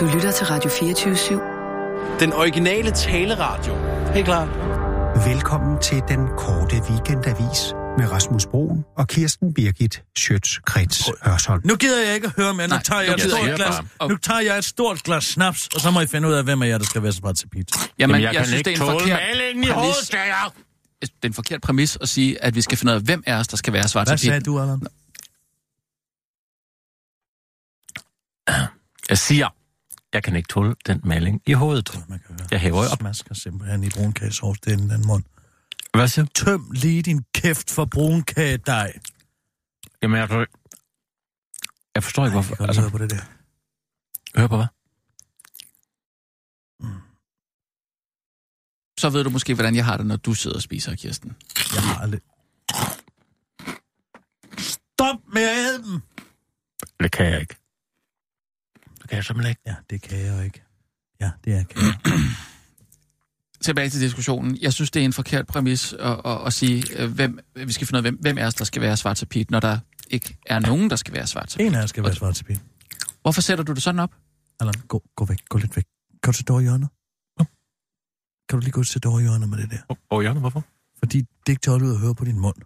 Du lytter til Radio 24-7. Den originale taleradio. Helt klar. Velkommen til den korte weekendavis med Rasmus Broen og Kirsten Birgit Schøtz-Krets Hørsholm. Nu gider jeg ikke at høre mere. Nu Nej, tager jeg, jeg et stort glas, bare. nu tager jeg et stort glas snaps, og så må I finde ud af, hvem af jer, der skal være så til pizza. Jamen, Jamen, jeg, jeg kan synes, ikke det er en forkert malingen i præmis. hovedet. Det er en forkert præmis at sige, at vi skal finde ud af, hvem af os, der skal være Hvad til sagde du, Allan? Jeg siger, jeg kan ikke tåle den maling i hovedet. Man kan høre. Jeg hæver op. Smasker simpelthen i brunkagesovs, det er den anden mund. Hvad siger? Tøm lige din kæft for brunkagedej. Jamen, jeg, tror- jeg forstår ikke, hvorfor. Jeg kan Altså, høre på det der. hør på hvad? Så ved du måske, hvordan jeg har det, når du sidder og spiser, Kirsten. Jeg har aldrig... Stop med at æde dem! Det kan jeg ikke. Det kan jeg simpelthen ikke. Ja, det kan jeg jo ikke. Ja, det er kan jeg. Tilbage til diskussionen. Jeg synes, det er en forkert præmis at, at, at sige, øh, hvem, vi skal finde ud af, hvem, hvem af os, der skal være svart til pit, når der ikke er nogen, der skal være svart til En af jer skal være svart til pige. Hvorfor sætter du det sådan op? Allan, gå, gå væk. Gå lidt væk. Kan du sætte over hjørnet? Kan du lige gå og sætte over i hjørnet med det der? Åh, oh, Jørgen, hvorfor? Fordi det er ikke til at holde ud at høre på din mund.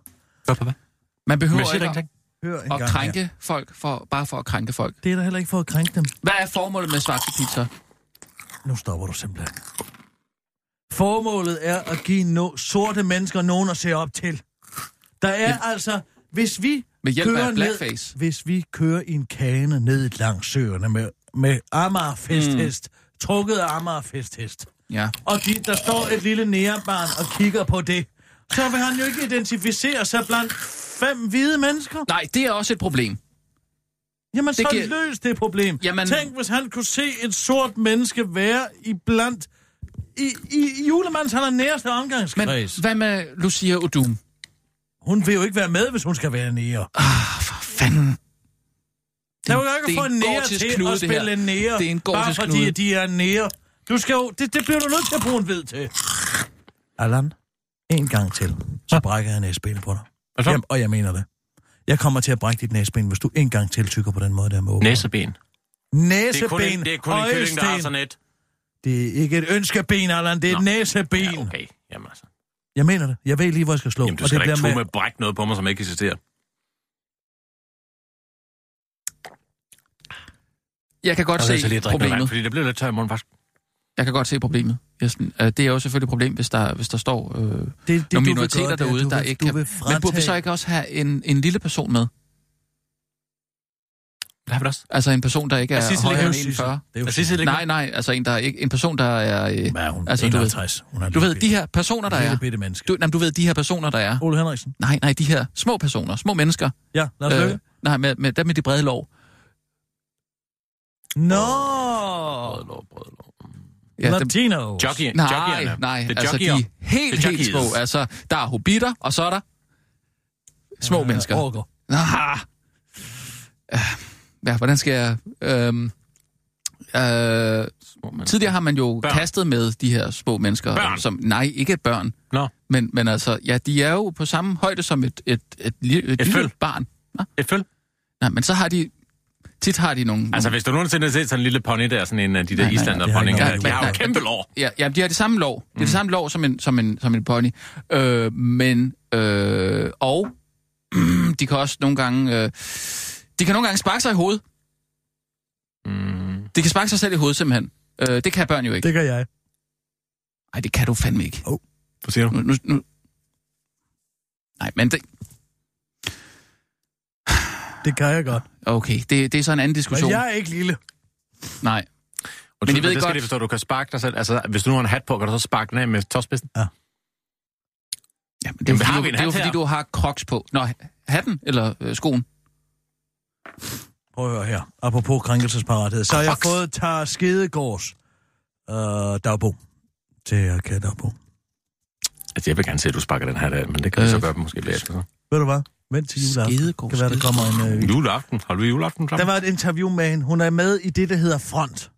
På hvad? Man behøver ikke at. Hør en at gang krænke her. folk, for, bare for at krænke folk. Det er da heller ikke for at krænke dem. Hvad er formålet med svart til pizza? Nu stopper du simpelthen. Formålet er at give no- sorte mennesker nogen at se op til. Der er Ja. altså, hvis vi Med hjælp kører af blackface. Ned, hvis vi kører i en kane ned langs søerne med, med Amager festhest, mm. trukket af Amager festhest, Ja. og de, der står et lille nærebarn og kigger på det, så vil han jo ikke identificere sig blandt fem hvide mennesker. Nej, det er også et problem. Jamen, så giver- løs det problem. Jamen- Tænk, hvis han kunne se et sort menneske være i blandt... I, i, julemands han er næreste omgangskreds. Men... hvad med Lucia Udum? Hun vil jo ikke være med, hvis hun skal være nære. Ah, for fanden. Der er jo det ikke få en nære til knude, at det her. spille en nære. Det er en Bare fordi, knude. de er nære. Du skal jo... Det, det bliver du nødt til at bruge en ved til. Allan, en gang til, så brækker jeg næsbenet på dig. Hvad så? Jamen, og jeg mener det. Jeg kommer til at brække dit næsben, hvis du en gang til tykker på den måde, der må. Næseben. Næseben, Det er kun, en, det er kun en kylling, der har sådan et. Det er ikke et ønskeben, Allan. Det er Nå. et næseben. Ja, okay. Jamen altså. Jeg mener det. Jeg ved lige, hvor jeg skal slå. Jamen, du og skal det da ikke bliver tro med at brække noget på mig, som ikke eksisterer. Jeg kan godt Jeg se lige noget vand, problemet. fordi det bliver lidt tør i munden, faktisk. Jeg kan godt se problemet. Kirsten. Øh, Det er jo selvfølgelig et problem, hvis der, hvis der står øh, det, det, nogle vil minoriteter gøre, er, derude, du der vil, ikke kan... Vil Men burde vi så ikke også have en, en lille person med? Det har vi også. Altså en person, der ikke Er er Sissel højere end Sissel. 41? Det er jo Er Sissel ikke Nej, nej, altså en, der er ikke, en person, der er... Øh, Hvad er hun? Altså, Altså, du ved- 51. Hun er du ved, bitte- de her personer, der er... lille bitte menneske. Du, jamen, du ved, de her personer, der er... Ole Henriksen. Nej, nej, de her små personer, små mennesker. Ja, Lars Løkke. nej, med, med dem med de brede lov. Nå! Brødlov, brødlov. Ja, dem, Latino. Jockey, nej, jockeyerne. nej, er altså de jockeyer. er helt, Det er helt små. Altså, der er hobitter, og så er der små mennesker. Orker. Ah. Øh, Ja, hvordan skal jeg... Øhm, øh, tidligere har man jo Børn. kastet med de her små mennesker. Børn. Som, nej, ikke børn. Nå. Men, men altså, ja, de er jo på samme højde som et, et, et, et, et, et lille føl. barn. Et føl. Nej, men så har de... Tit har de nogle... Altså, hvis du nogensinde har set sådan en lille pony der, sådan en af de der Nej, islander ponyer, de har jo kæmpe lår. Ja, ja, de har det samme lov. Det er det samme lov som en, som en, som en pony. Øh, men, øh, og de kan også nogle gange, øh, de kan nogle gange sparke sig i hovedet. Mm. De kan sparke sig selv i hovedet simpelthen. Øh, det kan børn jo ikke. Det gør jeg. Nej, det kan du fandme ikke. Hvad siger du? Nu, nu, nu. Nej, men det, Det kan jeg godt. Okay, det, det er så en anden diskussion. Men jeg er ikke lille. Nej. Og Men men I ved det skal godt- de forstå, du kan sparke dig selv. Altså, hvis du nu har en hat på, kan du så sparke den af med tåspidsen? Ja, men det er, Jamen, jo har fordi, vi du, det er jo fordi, her? du har crocs på. Nå, hatten eller øh, skoen? Prøv at høre her. Apropos krænkelsesparathed. Så har jeg fået Tar Skedegårds øh, dagbog til at kan dagbog. Altså, jeg vil gerne se, at du sparker den her af, men det kan vi Øh. så gøre måske så. Ved du hvad? Vent til juleaften. Kan være, der kommer en... Øh, Juleaften. Har du juleaften der sammen? var et interview med hende. Hun er med i det, der hedder Front.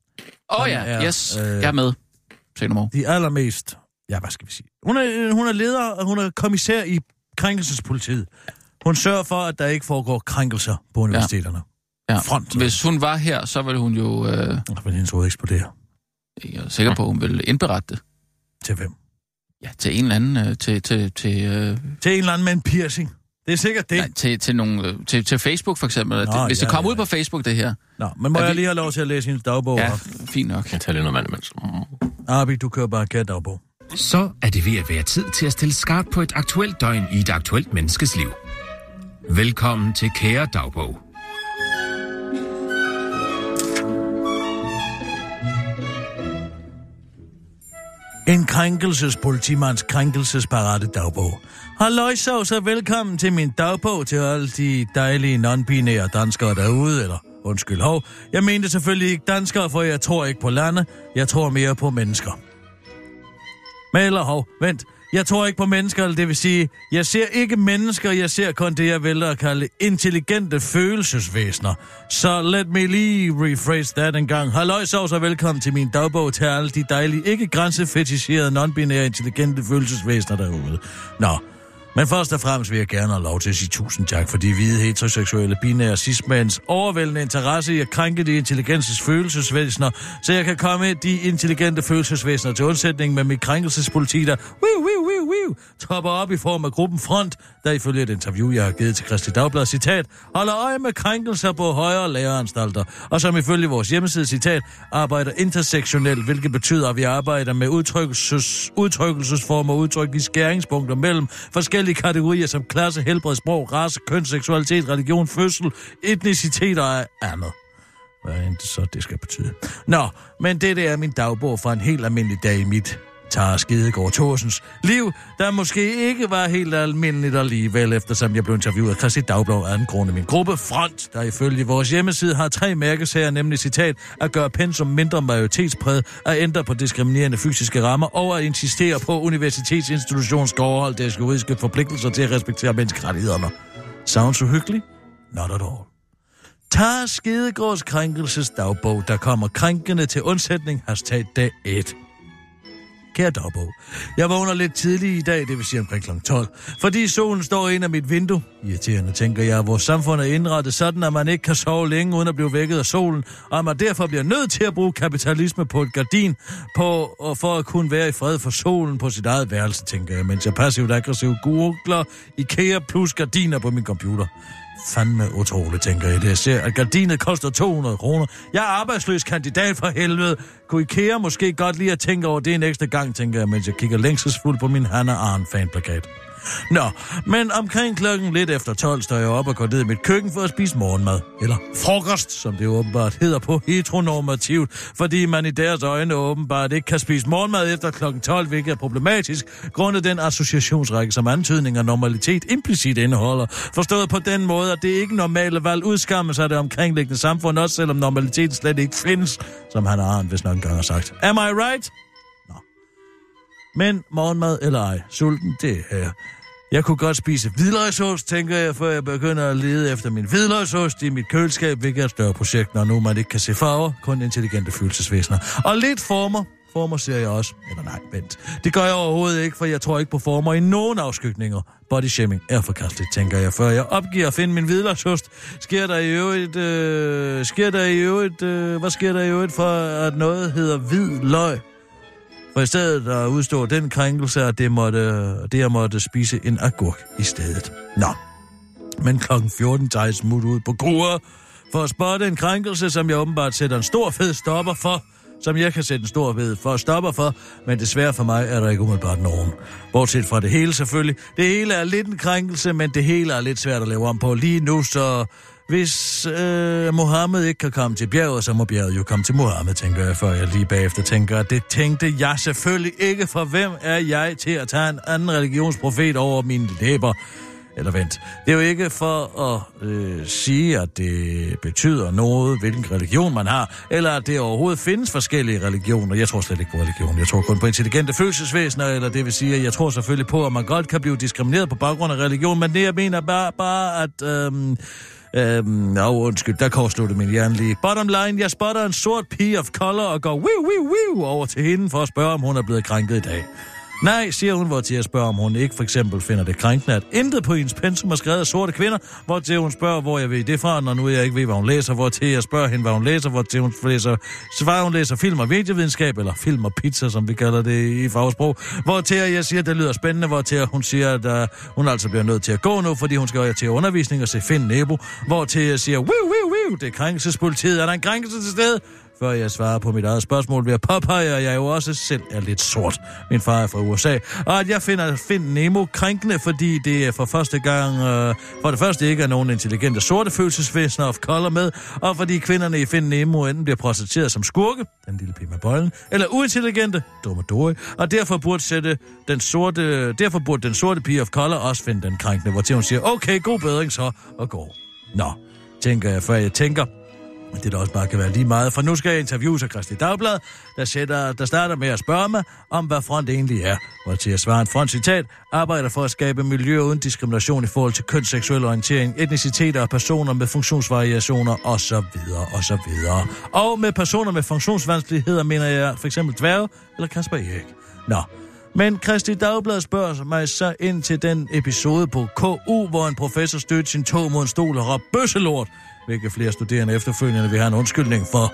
Åh oh, ja, er, yes, øh, jeg er med. Se nu, De allermest... Ja, hvad skal vi sige? Hun er, hun er leder, og hun er kommissær i krænkelsespolitiet. Hun sørger for, at der ikke foregår krænkelser på universiteterne. Ja. Front. Hvis hun var her, så ville hun jo... Øh, Og vil hendes hoved eksplodere. jeg er sikker på, at hun ville indberette det. Til hvem? Ja, til en eller anden... Øh, til, til, til, øh, Til en eller anden med en piercing. Det er sikkert det. nej, til, til, nogle, til, til Facebook for eksempel. Nå, det, hvis ja, det kommer ja, ud på Facebook, det her. Nå, men må Er jeg vi- lige have lov til at læse hendes dagbog Ja, fint nok. Jeg tager lige noget mand imens. Arbi, du kører bare kære-dagbog. Så er det ved at være tid til at stille skarpt på et aktuelt døgn i et aktuelt menneskes liv. Velkommen til Kære Dagbog. En krænkelsespolitimands krænkelsesparate dagbog. Halløj så, så velkommen til min dagbog til alle de dejlige non-binære danskere derude, eller undskyld hov. Jeg mente selvfølgelig ikke danskere, for jeg tror ikke på lande, jeg tror mere på mennesker. Men eller hov, vent. Jeg tror ikke på mennesker, det vil sige, jeg ser ikke mennesker, jeg ser kun det, jeg vælger at kalde intelligente følelsesvæsener. Så let me lige rephrase that en gang. Halløj så, og velkommen til min dagbog til alle de dejlige, ikke grænsefetischerede, non-binære, intelligente følelsesvæsener derude. Nå, men først og fremmest vil jeg gerne have lov til at sige tusind tak for de hvide heteroseksuelle binære cismænds overvældende interesse i at krænke de intelligenses følelsesvæsener, så jeg kan komme de intelligente følelsesvæsener til undsætning med mit krænkelsespoliti, der wiu, wiu, wiu, wiu, topper op i form af gruppen Front, der ifølge et interview, jeg har givet til Christi Dagblad, citat, holder øje med krænkelser på højere læreranstalter, og som ifølge vores hjemmeside, citat, arbejder intersektionelt, hvilket betyder, at vi arbejder med udtrykkelses, udtrykkelsesformer og udtryk i skæringspunkter mellem forskellige kategorier som klasse, helbred, sprog, race, køn, seksualitet, religion, fødsel, etnicitet og andet. Hvad end det så det skal betyde. Nå, men det er min dagbog fra en helt almindelig dag i mit Tara Skidegård Thorsens liv, der måske ikke var helt almindeligt alligevel, eftersom jeg blev interviewet af Christi Dagblad angående min gruppe Front, der ifølge vores hjemmeside har tre mærkesager, nemlig citat, at gøre pensum mindre majoritetspræget, at ændre på diskriminerende fysiske rammer og at insistere på universitetsinstitutions skal overholde deres juridiske forpligtelser til at respektere menneskerettighederne. Sounds uhyggeligt? Not at all. Tara Skidegårds krænkelsesdagbog, der kommer krænkende til undsætning, hashtag dag 1. Kære dagbog, jeg vågner lidt tidligt i dag, det vil sige omkring kl. 12, fordi solen står ind af mit vindue. Irriterende tænker jeg, at vores samfund er indrettet sådan, at man ikke kan sove længe uden at blive vækket af solen, og at man derfor bliver nødt til at bruge kapitalisme på et gardin på, og for at kunne være i fred for solen på sit eget værelse, tænker jeg, mens jeg passivt aggressivt googler IKEA plus gardiner på min computer fandme utroligt, tænker jeg. Det jeg ser, at gardinet koster 200 kroner. Jeg er arbejdsløs kandidat for helvede. Kunne IKEA måske godt lige at tænke over det en ekstra gang, tænker jeg, mens jeg kigger længselsfuldt på min Hannah Arn fanplakat. Nå, men omkring klokken lidt efter 12 står jeg op og går ned i mit køkken for at spise morgenmad. Eller frokost, som det åbenbart hedder på heteronormativt, fordi man i deres øjne åbenbart ikke kan spise morgenmad efter klokken 12, hvilket er problematisk, grundet den associationsrække, som antydning og normalitet implicit indeholder. Forstået på den måde, at det ikke normale valg udskammes af det omkringliggende samfund, også selvom normaliteten slet ikke findes, som han har vist nok engang har sagt. Am I right? Men morgenmad eller ej, sulten, det er. Jeg kunne godt spise hvidløgsost, tænker jeg, før jeg begynder at lede efter min hvidløgsost i mit køleskab, hvilket er et større projekt, når nu man ikke kan se farver, kun intelligente følelsesvæsener. Og lidt former, former ser jeg også. Eller nej, vent. Det gør jeg overhovedet ikke, for jeg tror ikke på former i nogen afskygninger. Body shaming er forkasteligt, tænker jeg, før jeg opgiver at finde min hvidløgsost. Sker der i øvrigt, øh, sker der i øvrigt, øh, hvad sker der i øvrigt for, at noget hedder hvid løg? For i stedet at udstå den krænkelse, at det, måtte, det jeg måtte spise en agurk i stedet. Nå. Men klokken 14 tager jeg smut ud på kur for at spotte en krænkelse, som jeg åbenbart sætter en stor fed stopper for, som jeg kan sætte en stor ved for stopper for, men desværre for mig er der ikke umiddelbart nogen. Bortset fra det hele selvfølgelig. Det hele er lidt en krænkelse, men det hele er lidt svært at lave om på lige nu, så hvis øh, Mohammed ikke kan komme til bjerget, så må bjerget jo komme til Mohammed, tænker jeg, før jeg lige bagefter tænker, at det tænkte jeg selvfølgelig ikke, for hvem er jeg til at tage en anden religionsprofet over mine læber? Eller vent. Det er jo ikke for at øh, sige, at det betyder noget, hvilken religion man har, eller at det overhovedet findes forskellige religioner. Jeg tror slet ikke på religion. Jeg tror kun på intelligente følelsesvæsener, eller det vil sige, at jeg tror selvfølgelig på, at man godt kan blive diskrimineret på baggrund af religion, men det jeg mener bare, bare at... Øh, Øhm, oh, undskyld, der kortsluttede min hjerne lige. Bottom line, jeg spotter en sort pige of color og går wiu, wiu, wiu over til hende for at spørge, om hun er blevet krænket i dag. Nej, siger hun, hvor til jeg spørger, om hun ikke for eksempel finder det krænkende, at intet på hendes pensum er skrevet af sorte kvinder, hvor til hun spørger, hvor jeg ved det fra, når nu jeg ikke ved, hvad hun læser, hvor til jeg spørger hende, hvad hun læser, hvor til hun læser, svarer hun læser film og medievidenskab, eller film og pizza, som vi kalder det i fagsprog, hvor til jeg siger, at det lyder spændende, hvor til hun siger, at uh, hun altså bliver nødt til at gå nu, fordi hun skal til undervisning og se Finn Nebo, hvor til jeg siger, wiu, wiu, wiu, det er krænkelsespolitiet, er der en krænkelse til stede? Før jeg svarer på mit eget spørgsmål ved at påpege, at jeg jo også selv er lidt sort. Min far er fra USA. Og at jeg finder Find Nemo krænkende, fordi det er for første gang, øh, for det første ikke er nogen intelligente sorte følelsesvæsener of color med, og fordi kvinderne i Find Nemo enten bliver præsenteret som skurke, den lille pige med bollen, eller uintelligente, dumme Dory, og derfor burde, sætte den sorte, derfor burde den sorte pige of color også finde den krænkende, hvor til hun siger, okay, god bedring så, og går. Nå, tænker jeg, før jeg tænker, men det der også bare kan være lige meget, for nu skal jeg interviewe sig Christi Dagblad, der, sætter, der starter med at spørge mig om, hvad front egentlig er. Hvor til at svare en front citat, arbejder for at skabe miljø uden diskrimination i forhold til køn, seksuel orientering, etnicitet og personer med funktionsvariationer osv. osv. Og med personer med funktionsvanskeligheder mener jeg for eksempel dværge eller Kasper Erik. Nå, men Christi Dagblad spørger mig så ind til den episode på KU, hvor en professor stødte sin tog mod en stol og råbte bøsselort, hvilket flere studerende efterfølgende vil have en undskyldning for.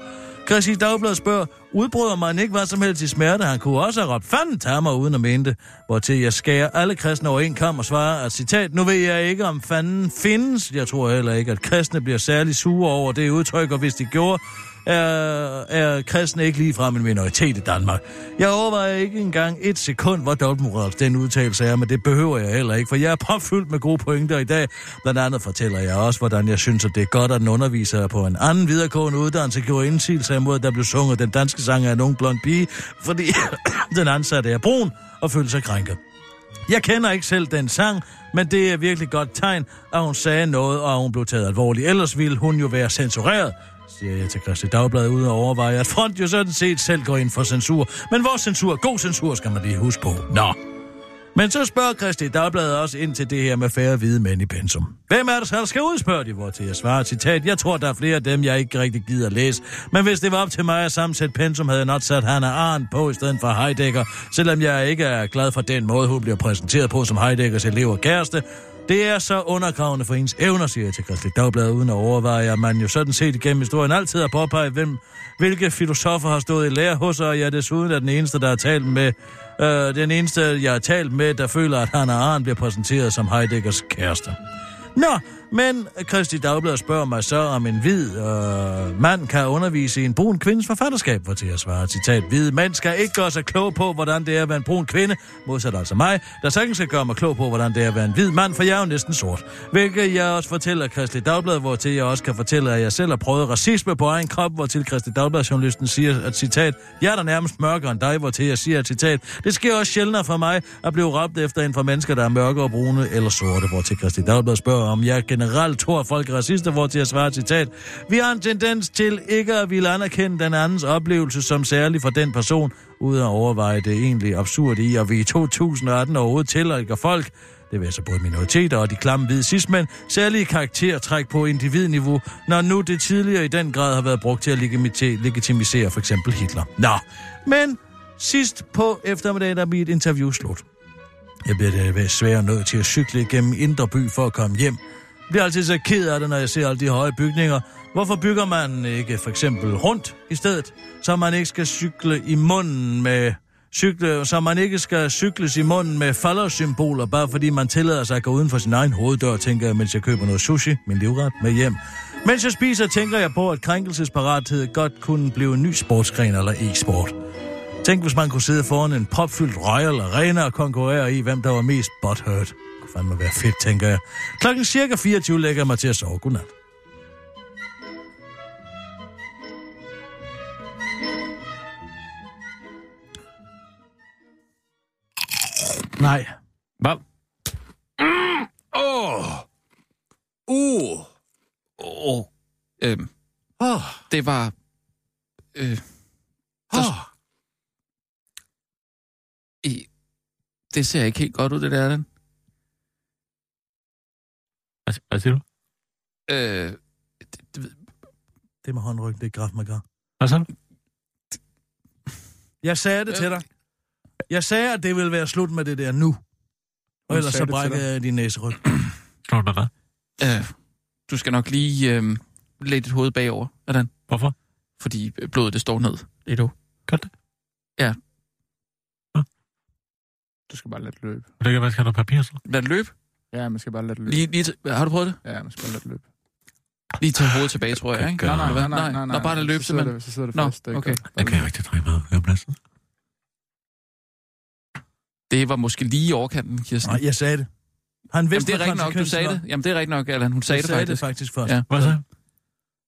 Christi Dagblad spørger, udbryder man ikke hvad som helst i smerte? Han kunne også have råbt, fanden tager mig uden at mente. Hvortil jeg skærer alle kristne over en kam og svarer, at citat, nu ved jeg ikke, om fanden findes. Jeg tror heller ikke, at kristne bliver særlig sure over det udtryk, og hvis de gjorde, er, er kristne ikke lige frem en minoritet i Danmark. Jeg overvejer ikke engang et sekund, hvor dobbeltmoralsk den udtalelse er, men det behøver jeg heller ikke, for jeg er påfyldt med gode pointer i dag. Blandt andet fortæller jeg også, hvordan jeg synes, at det er godt, at en underviser på en anden videregående uddannelse gjorde indsigelse imod, at der blev sunget den danske sang af en ung blond pige, fordi den ansatte er brun og følte sig krænket. Jeg kender ikke selv den sang, men det er virkelig godt tegn, at hun sagde noget, og hun blev taget alvorligt. Ellers ville hun jo være censureret, siger jeg til Christi Dagblad, uden at overveje, at front jo sådan set selv går ind for censur. Men vores censur, god censur, skal man lige huske på. Nå. Men så spørger Christi Dagblad også ind til det her med færre hvide mænd i pensum. Hvem er det så, der skal ud, spørger de, hvor til jeg svarer citat. Jeg tror, der er flere af dem, jeg ikke rigtig gider læse. Men hvis det var op til mig at sammensætte pensum, havde jeg nok sat Hannah Arendt på i stedet for Heidegger. Selvom jeg ikke er glad for den måde, hun bliver præsenteret på som Heideggers elev og kæreste. Det er så undergravende for ens evner, siger jeg til Christi Dagblad, uden at overveje, at man jo sådan set igennem historien altid har påpeget, hvem, hvilke filosofer har stået i lære hos, og jeg er desuden er den eneste, der har talt med, øh, den eneste, jeg har talt med, der føler, at Hannah Arendt bliver præsenteret som Heideggers kæreste. Nå, men Kristi Dagblad spørger mig så, om en hvid øh, mand kan undervise i en brun kvindes forfatterskab, hvor til at svare, citat, hvid mand skal ikke gøre sig klog på, hvordan det er at være en brun kvinde, modsat altså mig, der sagtens skal gøre mig klog på, hvordan det er at være en hvid mand, for jeg er jo næsten sort. Hvilket jeg også fortæller Kristi Dagblad, hvor til jeg også kan fortælle, at jeg selv har prøvet racisme på egen krop, hvor til Kristi Dagblad journalisten siger, at citat, jeg er der nærmest mørkere end dig, hvor til jeg siger, at citat, det sker også sjældnere for mig at blive ramt efter en fra mennesker, der er mørke og brune eller sorte, hvor til Kristi Dagblad spørger, om jeg generelt tror, folk er racister, hvor til at svare citat. Vi har en tendens til ikke at ville anerkende den andens oplevelse som særlig for den person, uden at overveje det egentlig absurde i, at vi i 2018 overhovedet tillægger folk, det vil altså både minoriteter og de klamme hvide sidstmænd, særlige karaktertræk på individniveau, når nu det tidligere i den grad har været brugt til at legitimisere for eksempel Hitler. Nå, men sidst på eftermiddagen er mit interview slut. Jeg bliver det svært nødt til at cykle igennem Indre By for at komme hjem. Bliver altid så ked af det, når jeg ser alle de høje bygninger. Hvorfor bygger man ikke for eksempel rundt i stedet, så man ikke skal cykle i munden med cykle, så man ikke skal cykles i munden med faldersymboler, bare fordi man tillader sig at gå uden for sin egen hoveddør, tænker jeg, mens jeg køber noget sushi, min livret, med hjem. Mens jeg spiser, tænker jeg på, at krænkelsesparathed godt kunne blive en ny sportsgren eller e-sport. Tænk, hvis man kunne sidde foran en propfyldt Royal Arena og konkurrere i, hvem der var mest butthurt. Kunne fandme være fedt, tænker jeg. Klokken cirka 24 lægger jeg mig til at sove. Godnat. Nej. Hvad? Åh! Uh! Åh! Øhm, Oh, det var... Øh, oh. i, det ser ikke helt godt ud, det der, den. Hvad, hvad siger du? Øh, det, det, Det med håndryggen, det er Graf Magar. Hvad så? Jeg sagde det til dig. Jeg sagde, at det ville være slut med det der nu. Og ellers sagde så brækker jeg din næseryg. Tror du det? Øh, du skal nok lige øh, lægge dit hoved bagover. Hvordan? Hvorfor? Fordi blodet det står ned. Det er du. Gør det? Du skal bare lade det løbe. Det kan være, skal der papir så? Lad det løbe. Ja, man skal bare lade det løbe. Lige, lige til, har du prøvet det? Ja, man skal bare lade det løbe. Lige tage hovedet tilbage, tror jeg, ikke? Nej, nej, Eller hvad? Nå, bare lad løbe så sidder simpelthen. det, så sidder det Nå, fast. Det okay. Jeg kan jeg rigtig trække mig ud af pladsen. Det var måske lige i overkanten, Kirsten. Nej, jeg sagde det. Han Jamen, vidste, det er rigtigt nok, du sagde var. det. Jamen, det er rigtigt nok, Allan. Hun sagde Jeg det sagde faktisk. det faktisk først. Ja. Hvad så?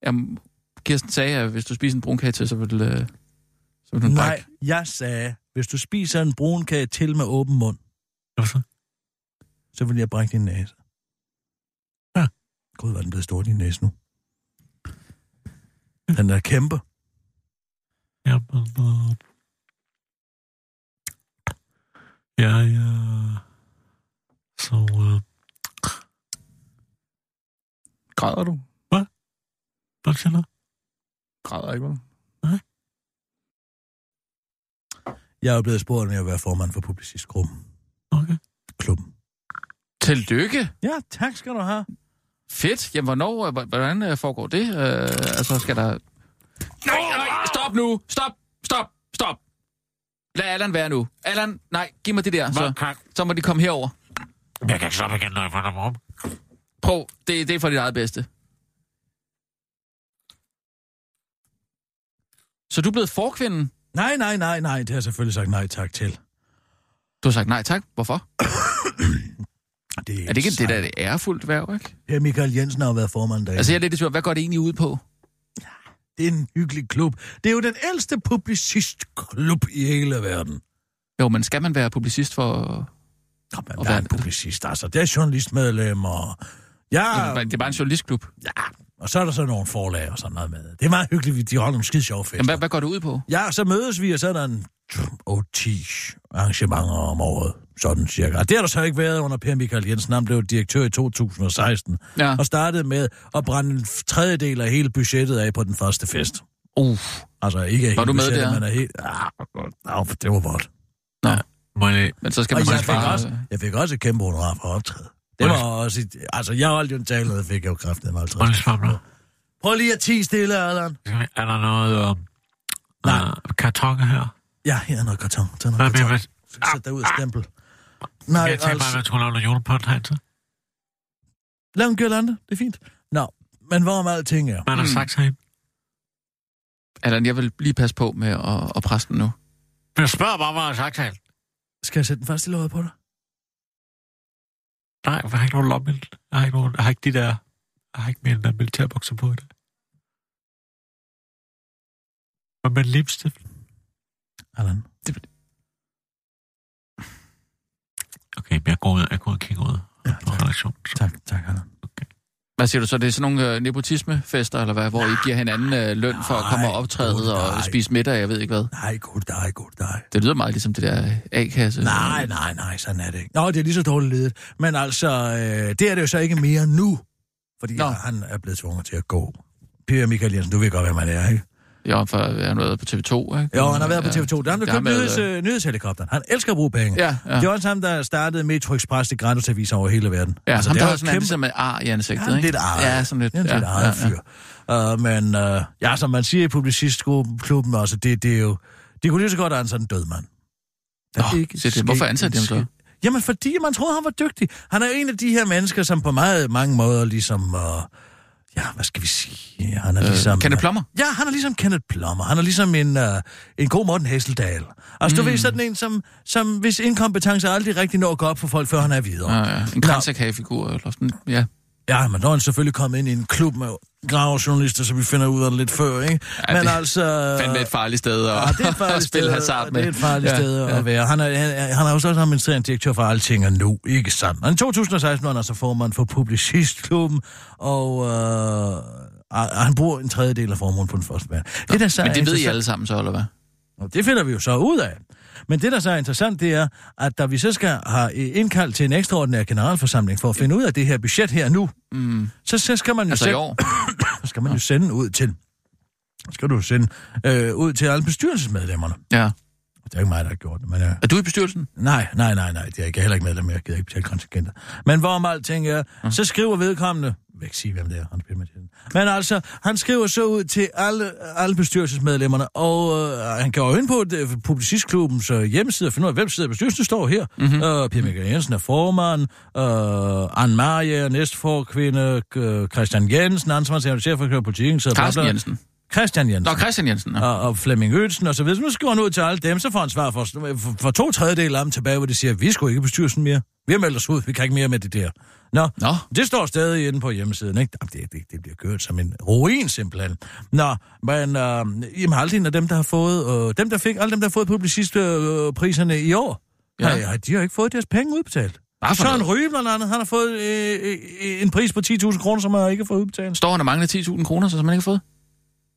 Jamen, Kirsten sagde, at hvis du spiser en brunkage til, så vil, øh, så vil hun Nej, brække. jeg sagde, hvis du spiser en brunkage til med åben mund, Hvad så? Så vil jeg brække din næse. Ja. Gud, var den blevet stor, din næse nu. Den er kæmpe. Øh... Ja, ja. Så, øh... Græder du? Hvad siger du? Græder ikke, vel? Jeg er blevet spurgt, om jeg vil være formand for Publicistgruppen. Okay. Klubben. Tillykke. Ja, tak skal du have. Fedt. Jamen, hvornår, øh, hvordan øh, foregår det? Øh, altså, skal der... Nej, nej, stop nu. Stop, stop, stop. Lad Allan være nu. Allan, nej, giv mig det der, så, så må de komme herover. Jeg kan ikke stoppe igen, når jeg finder mig om. Prøv, det, det er for dit eget bedste. Så du er blevet forkvinden? Nej, nej, nej, nej, det har jeg selvfølgelig sagt nej tak til. Du har sagt nej tak. Hvorfor? Det Er det ikke det, der er ærefuldt værv, ikke? Per Michael Jensen har jo været formand derinde. Altså, jeg er lidt i tvivl. Hvad går det egentlig ud på? Det er en hyggelig klub. Det er jo den ældste publicistklub i hele verden. Jo, men skal man være publicist for... Kom, man, er en publicist, altså. Det er journalistmedlemmer. Ja, Det er bare en journalistklub. ja, og så er der så nogle forlag og sådan noget med. Det er meget hyggeligt, de holder nogle skide sjove Jamen, fester. hvad, hvad går det ud på? Ja, så mødes vi, og så er der en 8-10 arrangementer om året. Sådan cirka. Og det har der så ikke været under Per Michael Jensen. Han blev direktør i 2016 Ja. og startede med at brænde en tredjedel af hele budgettet af på den første fest. Uh. Altså ikke af Var du med budgettet, der? men af helt... Ah, det var godt. Jeg... Men så skal Og man jeg faktisk fik, bare... også, jeg fik også et kæmpe honorar for optræde. Det var også... Et, altså, jeg holdt jo en tale, og det fik jeg jo Må jeg 50. spørge om noget? Prøv lige at tige stille, Allan. Er der noget... Øh... Nej. Øh, kartonger her? Ja, her er noget karton. Tag Hvad noget med, karton. hvad... Sæt dig ud af stempel. Nej, Jeg tænker bare, altså... at man skulle lave noget julepot hertil. Lav en girlande, det er fint. Nå, men hvorom alting er... Man har Mm. sagt herinde. Allan, jeg vil lige passe på med at, at presse den nu. Men jeg spørger bare, hvad jeg har sagt herinde. Skal jeg sætte den første låget på dig? Nej, jeg har ikke nogen lommel. Jeg har ikke, nogen, jeg har ikke de der... Jeg har ikke mere end der militærbukser på i dag. Hvad med lipstift? Allan. Okay, men jeg går ud, jeg går ud og kigger ud Ja, på redaktionen. Tak, tak, Allan. Hvad siger du så? Det er sådan nogle øh, nepotismefester, eller hvad? Hvor I giver hinanden øh, løn for at komme og Nej, optræde og nej. spise middag, jeg ved ikke hvad. Nej, god dig, god dig. Det lyder meget ligesom det der A-kasse. Nej, nej, nej, sådan er det ikke. Nå, det er lige så dårligt ledet. Men altså, øh, det er det jo så ikke mere nu. Fordi Nå. han er blevet tvunget til at gå. Per Michael Jensen, du ved godt, hvem man er, ikke? Ja, for han har været på TV2, ikke? Jo, han har været på Ja. TV2. Der har købt nyheds, øh, øh, nyhedshelikopteren. Han elsker at bruge penge. Ja, ja. Det var også ham, der startede Metro Express til grænseaviser over hele verden. Ja, altså, ham der er har sådan kæmpe- ligesom med ar i ansigtet, Ja, ikke? lidt arret. Ja, sådan lidt. Er en ja, lidt eget ja, ja. fyr. Uh, men uh, ja, som man siger i publicistklubben også, det, det er jo... De kunne lige så godt ansætte en død mand. Er Nå, ikke se det. Hvorfor en ansatte de ham så? Jamen, fordi man troede, han var dygtig. Han er en af de her mennesker, som på meget mange måder ligesom... Uh, ja, hvad skal vi sige? Han er ligesom... Øh, Kenneth Plummer? Ja, han er ligesom Kenneth Plummer. Han er ligesom en, uh, en god Morten Hesseldal. Altså, mm. du ved, sådan en, som, som hvis inkompetence aldrig rigtig når at gå op for folk, før han er videre. Ja, ja. En kransakagefigur, eller sådan. Ja. Ja, men nu er han selvfølgelig kommet ind i en klub med gravejournalister, så vi finder ud af det lidt før, ikke? Ja, men det- altså... Fandme et farligt sted at, Ja, det er et at spille sted, hasard med. Det er et farligt Ja, sted ja. at være. Han er, han, han er jo så også administrerende direktør for Alting og nu, ikke sandt? Og i 2016 var han altså formand for Publicistklubben, og øh, han bruger en tredjedel af formuen på den første bane. Det, der så Men det ved I alle sammen så, eller hvad? og det finder vi jo så ud af. Men det, der så er interessant, det er, at da vi så skal have indkaldt til en ekstraordinær generalforsamling for at finde ud af det her budget her nu, Mm. så, så skal man jo Altså så skal man jo sende ud til, skal du sende øh, ud til alle bestyrelsesmedlemmerne. Ja. Det er ikke mig, der har gjort det, men jeg... Er du i bestyrelsen? Nej, nej, nej, nej, det er jeg ikke heller ikke medlem, jeg gider ikke betale kontingenter. Men hvorom alting er, så skriver vedkommende, jeg vil ikke sige, hvem det er, Hans Peter. Men altså, han skriver så ud til alle, alle bestyrelsesmedlemmerne, og øh, han går ind på det, Publicistklubbens øh, hjemmeside og finder ud af, hvem sidder bestyrelsen, står her. Mm-hmm. Øh, Pia Michael Jensen er formand, øh, Anne Marie er næstforkvinde, øh, Christian Jensen, ansvarshavende chef for politikken, så Carsten Jensen. Christian Jensen Nå, Christian Jensen. Ja. og, og Flemming Ødsen og så videre. Så nu skriver han ud til alle dem, så får han svar for, for, for to tredjedel af dem tilbage, hvor de siger, vi skulle ikke bestyrelsen mere. Vi har meldt os ud, vi kan ikke mere med det der. Nå, Nå. det står stadig inde på hjemmesiden, ikke? Jamen, Det, det, det bliver kørt som en ruin, simpelthen. Nå, men øh, jamen, halvdelen af dem, der har fået, øh, dem, der fik, alle dem, der har fået publicistpriserne øh, priserne i år, Ja. Nej, de har ikke fået deres penge udbetalt. For Søren. Ryge, blandt andet, han har fået øh, øh, en pris på 10.000 kroner, som han ikke har fået udbetalt. Står han og mangler 10.000 kroner, så som man ikke har fået?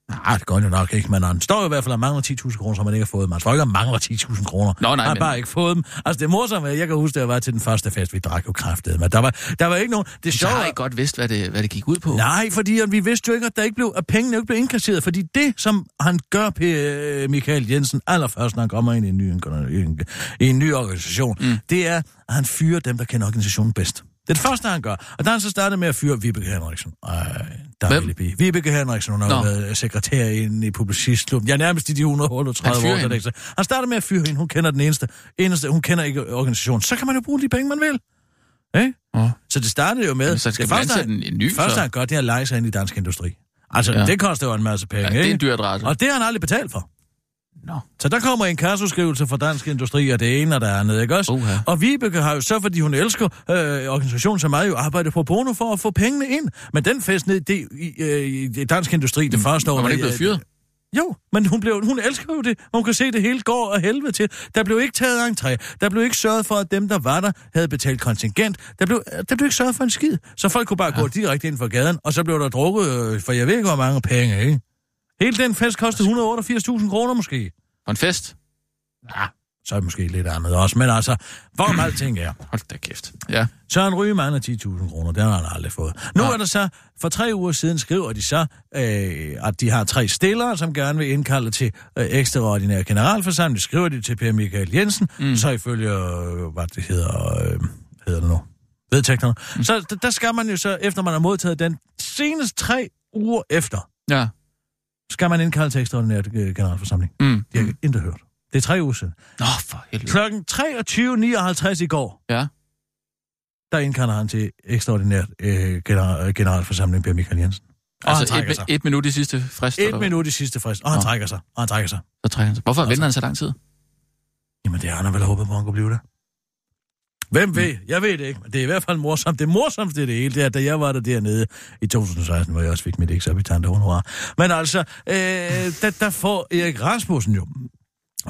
Nej, det gør han jo nok ikke, men han står jo i hvert fald og mangler 10.000 kroner, som han ikke har fået. Man tror ikke, han mangler 10.000 kroner. Nå, nej, han har men- bare ikke fået dem. Altså, det er morsomt, at jeg kan huske, at jeg var til den første fest, vi drak jo kraftet. Men der var, der var ikke nogen... Det Så sjove har jeg ikke godt vidst, hvad det, hvad det gik ud på. Nej, fordi vi vidste jo ikke, at, der ikke blev, at pengene ikke blev indkasseret. Fordi det, som han gør, P. øh, Michael Jensen, allerførst, når han kommer ind i en ny, i en, i en ny organisation, mm. det er, at han fyrer dem, der kender organisationen bedst. Det er det første, han gør. Og der har han så startet med at fyre Vibeke Henriksen. Ej, der er Hvem? Vibeke Henriksen, hun har Nå. været sekretær inde i Publicistklubben. Ja, nærmest i de 138 Han fyrer år. Der er. Han starter med at fyre hende. Hun kender den eneste. eneste. Hun kender ikke organisationen. Så kan man jo bruge de penge, man vil. Ikke? Åh. Så det startede jo med... Jamen, så skal det første, ansætte en- ny, første, så. han gør, det er at lege sig ind i dansk industri. Altså, Ja. ja. det koster jo en masse penge, Ja, det er en dyr adresse. Og det har han aldrig betalt for. Nå. Så der kommer en kassoskrivelse fra Dansk Industri, og det ene og det andet, ikke også? Uha. Og Vibeke har jo så, fordi hun elsker øh, organisationen så meget, jo arbejdet på Bono for at få pengene ind. Men den fest ned det, i, øh, i Dansk Industri, det første år... Var man ikke blevet fyret? Jo, men hun, blev, hun elsker jo det. Hun kan se, det hele går af helvede til. Der blev ikke taget entré. Der blev ikke sørget for, at dem, der var der, havde betalt kontingent. Der blev, der blev ikke sørget for en skid. Så folk kunne bare ja. gå direkte ind for gaden, og så blev der drukket, øh, for jeg ved ikke, hvor mange penge, ikke? Hele den fest kostede 188.000 kroner måske. For en fest? Ja, så er det måske lidt andet også. Men altså, hvorom alting er. Hold da kæft. Ja. Søren Ryge mangler 10.000 kroner, det har han aldrig fået. Nu er der så, for tre uger siden skriver de så, øh, at de har tre stillere, som gerne vil indkalde til øh, ekstraordinær generalforsamling. Det skriver de til Per Michael Jensen, mm. så ifølge, øh, hvad det hedder, øh, hedder det nu, vedtægterne. Mm. Så der skal man jo så, efter man har modtaget den, senest tre uger efter, Ja. Skal man indkalde til ekstraordinær øh, generalforsamling. Mm. Det har jeg intet hørt. Det er tre uger siden. Nå, for helvede. Klokken 23.59 i går, Ja. der indkalder han til ekstraordinært øh, general, generalforsamling Per Michael Jensen. Og Altså et, sig. et minut i sidste frist. Et minut i sidste frist, og han Nå. trækker sig, og han trækker sig. Så trækker han sig. Hvorfor venter han så lang tid? Jamen, det har han vel håbet på, at han kunne blive det. Hvem ved? Jeg ved det ikke, men det er i hvert fald morsomt. Det morsomste i det hele, det er, da jeg var der dernede i 2016, hvor jeg også fik mit eksorbitant honorar. Men altså, øh, der, der får Erik Rasmussen jo,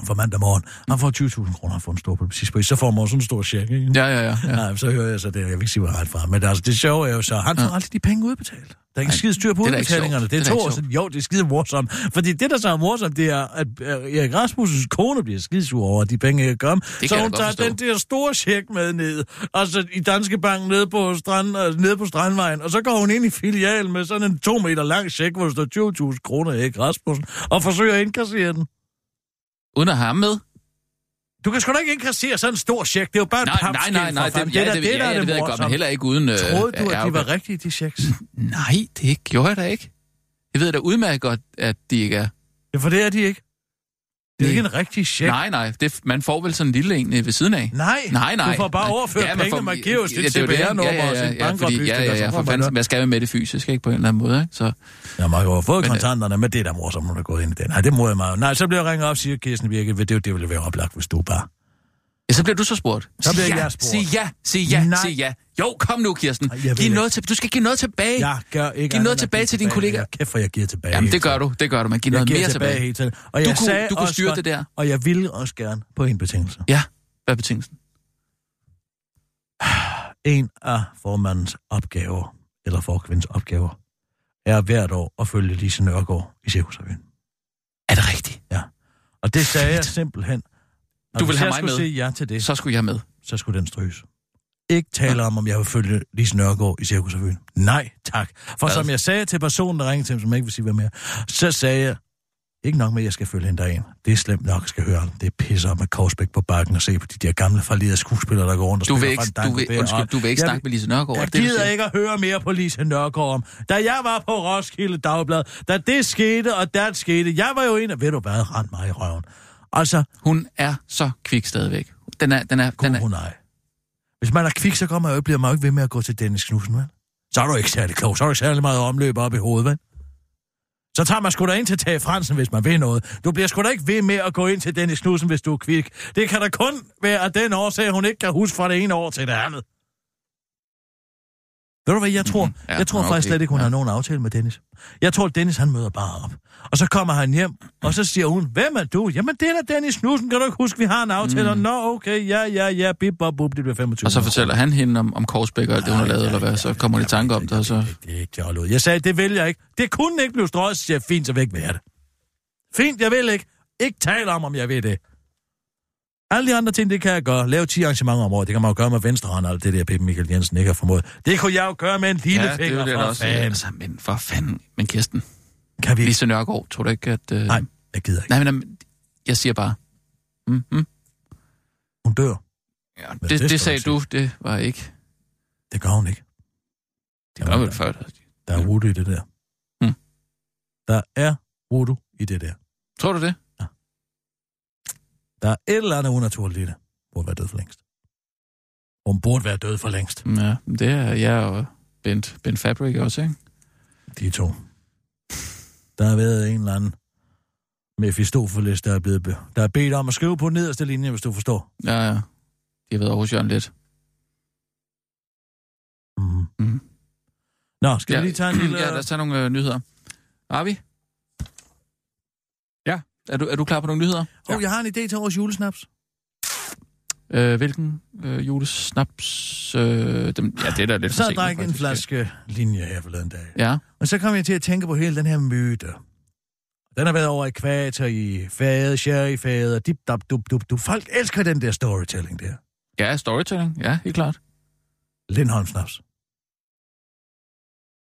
for mandag morgen, han får 20.000 kroner for en stor publicistpris. Så får man sådan en stor check, ikke? Ja, ja, ja. ja. Nej, så hører jeg så det. Jeg vil ikke sige, hvor jeg ret fra. Men altså, det sjove er jo så, han får Ja. aldrig de penge udbetalt. Der er ikke skide styr på det er udbetalingerne. Det er Det er to år siden. Jo, det er skide morsomt. Fordi det, der så er morsomt, det er, at Erik Rasmussens kone bliver skidesur over, at de penge ikke kom. kan Så jeg hun tager forstå. den der store check med ned. Altså i Danske Bank nede på, strand, øh, nede på Strandvejen. Og så går hun ind i filialen med sådan en to meter lang check, hvor der står 20.000 kroner Erik Rasmussen. Og forsøger at indkassere den. Uden at have ham med? Du kan sgu da ikke indkassere sådan en stor check. Det er jo bare et Nej, nej, papskilt nej, nej. for fanden. Det, ja, det, det, der ja, er det ved jeg godt, men heller ikke uden... Øh, Troede du, at de var rigtige, de checks? Nej, det gjorde jeg da ikke. Jeg ved da udmærket godt, at de ikke er. Ja, for det er de ikke. Det er ikke en rigtig check. Nej, nej. Det, man får vel sådan en lille en øh, ved siden af. Nej, Nej, nej. du får bare overført ja, man penge, man giver jo sit er. CPR-nummer ja, ja, og ja, sin ja, fordi, bankoplysning, ja, ja, og så ja, for man fanden, hvad skal vi med det fysisk, ikke på en eller anden måde, ikke? Så, Ja, man jo fået øh, kontanterne, men det er da morsomt, når der er gået ind i den. Nej, det må jeg meget. Nej, så bliver jeg ringet op, siger Kirsten Birke, det, det, det ville være oplagt, hvis du bare... ja, så bliver du så spurgt. Så bliver Sig jeg ja, spurgt. Sig ja, sig ja, Nej. sig ja. Jo, kom nu, Kirsten. Jeg Giv noget til, du skal give noget tilbage. Jeg gør ikke Giv noget tilbage til dine kollegaer. Ja, kæft, for jeg giver tilbage. Jamen, det gør du. Det gør du. Man giver Jeg noget mere tilbage tilbage. hele tiden. Og Du jeg kunne- sagde du kunne styre godt- det der. Og jeg ville også gerne på en betingelse. Ja, hvad er betingelsen? En af formandens opgaver, eller forkvindens opgaver, er hvert år at følge Lise Nørgaard i Cirkusrevyen. Er det rigtigt? Og det sagde jeg simpelthen. Og Du vil have mig med. sige ja til det, Så skulle jeg med. så skulle den stryges. Ikke tale om, om jeg vil følge Lise Nørgaard i Cirkusrevyen. Nej, tak. For Hvad? som jeg sagde til personen, der ringede til ham, som jeg ikke vil sige, hvad mere, så sagde jeg, Ikke nok med, at jeg skal følge hende derind. Det er slemt nok, at skal høre. Det pisser op med Korsbæk på bakken og se på de der gamle falderede skuespillere, der går rundt og Du vil ikke, du vil, undskyld, du vil ikke jeg snakke med Lise Nørgaard? Jeg det, gider ikke at høre mere på Lise Nørgaard om. Da jeg var på Roskilde Dagblad, da det skete, og der skete, jeg var jo en af, ved du hvad, rent mig i røven. Altså, Hun er så kvik stadigvæk. Den er, den er, god den er, hun ej. Hvis man er kvik, så kommer jeg jo, bliver man jo ikke ved med at gå til Dennis Knudsen, vel? Så er du ikke særlig klog, så er du ikke særlig meget omløb op i hovedet, vel? Så tager man sgu da ind til Tage Fransen, hvis man vil noget. Du bliver sgu da ikke ved med at gå ind til Dennis Knudsen, hvis du er kvik. Det kan da kun være af den årsag, hun ikke kan huske fra det ene år til det andet. Ved du hvad, jeg tror? Mhm. Ja, jeg tror okay. faktisk slet ikke, hun Ja. har nogen aftale med Dennis. Jeg tror, Dennis han møder bare op. Og så kommer han hjem, og så siger hun, hvem er du? Jamen, det er da Dennis Knudsen, kan du ikke huske, vi har en aftale? Mm. Nå, okay, ja, ja, ja, bip, bop, bup, det bliver 25 og så fortæller han hende om, om Korsbæk og alt det, hun har lavet, eller hvad, så kommer de i tanke om det, og så... Det er ikke det, ud. Jeg sagde, det vil jeg ikke. Det kunne ikke blive strøget, siger fint, så væk være det. Fint, jeg vil ikke. Ikke tale om, om jeg vil det. Alle de andre ting, det kan jeg gøre. Lave 10 arrangementer om året. Det kan man jo gøre med venstre hånd, og alt det der Peppe Michael Jensen ikke har formået. Det kunne jeg jo gøre med en lille Ja, det finger jeg da for også. fanden. Altså, men for fanden. Men Kirsten, Kan vi? Lise Nørgaard, tror du ikke, at... Øh... Nej, jeg gider ikke. Nej, men jamen, jeg siger bare... Mm, mm. Hun dør. Ja, det det, det, sagde du, det var ikke... Det gør hun ikke. Det var vel før. Der er voodoo i det der. Hmm. Der er voodoo i det der. Tror du det? Der er et eller andet unaturligt i det. Burde være død for længst. Hun burde være død for længst. Ja, det er jeg og Bent, Bent Fabric også, ikke? De to. Der har været en eller anden Mephistopheles, der er, blevet be- der er bedt om at skrive på nederste linje, hvis du forstår. Ja, ja. De har været hos Jørgen lidt. Mm. Mhm. Nå, skal ja, vi lige tage en lille... Ja, lad os tage nogle øh, nyheder. Arvi? Ja. Er du, er du klar på nogle nyheder? Oh, jeg har en idé til vores julesnaps. Øh, hvilken øh, julesnaps? Øh, dem, ja, det er da lidt Så sent, drak en flaske linje her forleden dag. Ja, Og så kom jeg til at tænke på hele den her myte. Den har været over ekvator i fade, sherryfade, dip, dap, dup, dup, dup. Folk elsker den der storytelling der. ja, storytelling. Ja, helt klart. Lindholm snaps.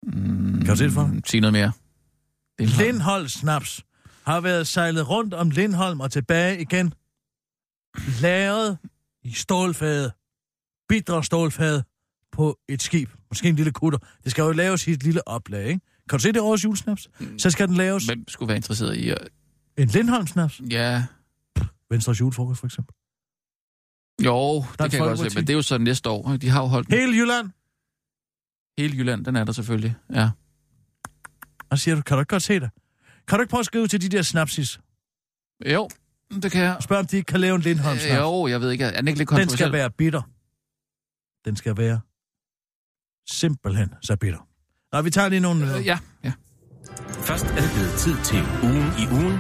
Mm, Kan du se det for dig? Sig noget mere. Lindholm. Lindholm snaps har været sejlet rundt om Lindholm og tilbage igen. Lagret i stålfade. Bidre stålfade på et skib. Måske en lille kutter. Det skal jo laves i et lille oplag, ikke? Kan du se det års julesnaps? Så skal den laves Hvem skulle være interesseret i... Uh, en Lindholm snaps. ja, Venstres julefrokost, for eksempel. jo, det kan jeg godt se, men det er jo så næste år. De har jo holdt den. Hele Jylland. Hele Jylland, den er der selvfølgelig. Ja. Og siger du, kan du ikke godt se det? Kan du ikke prøve at skrive til de der snapsis? Jo, det kan jeg. Og spørge, om de ikke kan lave en Lindholm snaps. Øh, jo, jeg ved ikke. Er den ikke lidt Den skal være bitter. Den skal være simpelthen så bitter. Nå, vi tager lige nogle... Øh, ja, ja. Først er det blevet tid til ugen i ugen.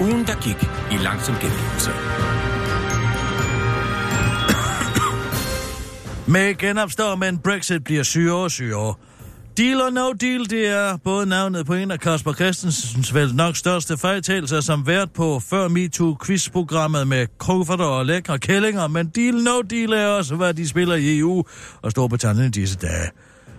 Ugen, der gik i langsom gengivelse. Med genopstår, men Brexit bliver syre og syre. Deal or no deal, det er både navnet på en af Kasper Christensens vel nok største fejltagelser som vært på før MeToo-quizprogrammet med kufferter og lækre kællinger, men deal no deal er også, hvad de spiller i EU og Storbritannien i disse dage.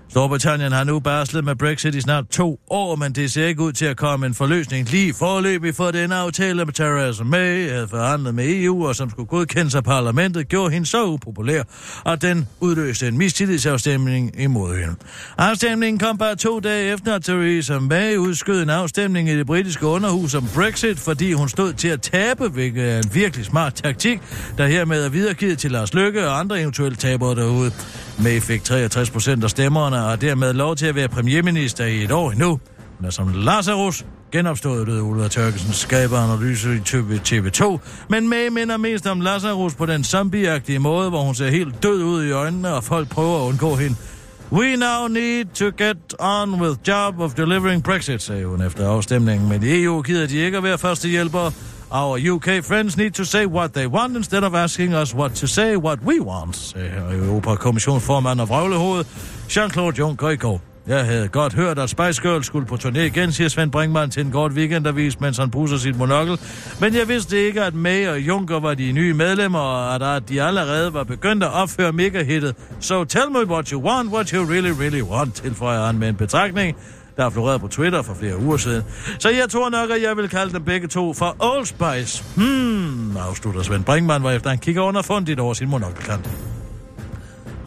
Storbritannien har nu barslet med Brexit i snart to år, men det ser ikke ud til at komme en forløsning lige forløbig for den aftale, med Theresa May havde forhandlet med EU, og som skulle godkendes af parlamentet, gjorde hende så upopulær, at den udløste en mistillidsafstemning imod hende. Afstemningen kom bare to dage efter, at Theresa May udskød en afstemning i det britiske underhus om Brexit, fordi hun stod til at tabe, hvilket er en virkelig smart taktik, der hermed er videregivet til Lars Løkke og andre eventuelle tabere derude. May fik 63 procent af stemmerne og har dermed lov til at være premierminister i et år endnu. Hun er som Lazarus genopstået, lød Ulla Tørkesen skaberanalyse i TV2, men May minder mest om Lazarus på den zombieagtige måde, hvor hun ser helt død ud i øjnene, og folk prøver at undgå hende. We now need to get on with job of delivering Brexit, sagde hun efter afstemningen, men i EU gider de ikke at være første hjælpere. Our UK friends need to say what they want instead of asking us what to say what we want, sagde Europakommissionsformand og vrøvlehoved Jean-Claude Juncker i går. Jeg havde godt hørt, at Spice Girl skulle på turné igen, siger Svend Brinkmann til en kort weekendavis, mens han pusser sit monokkel. Men jeg vidste ikke, at May og Juncker var de nye medlemmer, og at de allerede var begyndt at opføre mega-hittet. So tell me what you want, what you really, really want, tilføjer han med en betragtning, der er floreret på Twitter for flere uger siden. Så jeg tror nok, at jeg vil kalde dem begge to for Old Spice. Hmm, afslutter Svend Brinkmann, hvor efter han kigger underfundigt over sin monokkelkant.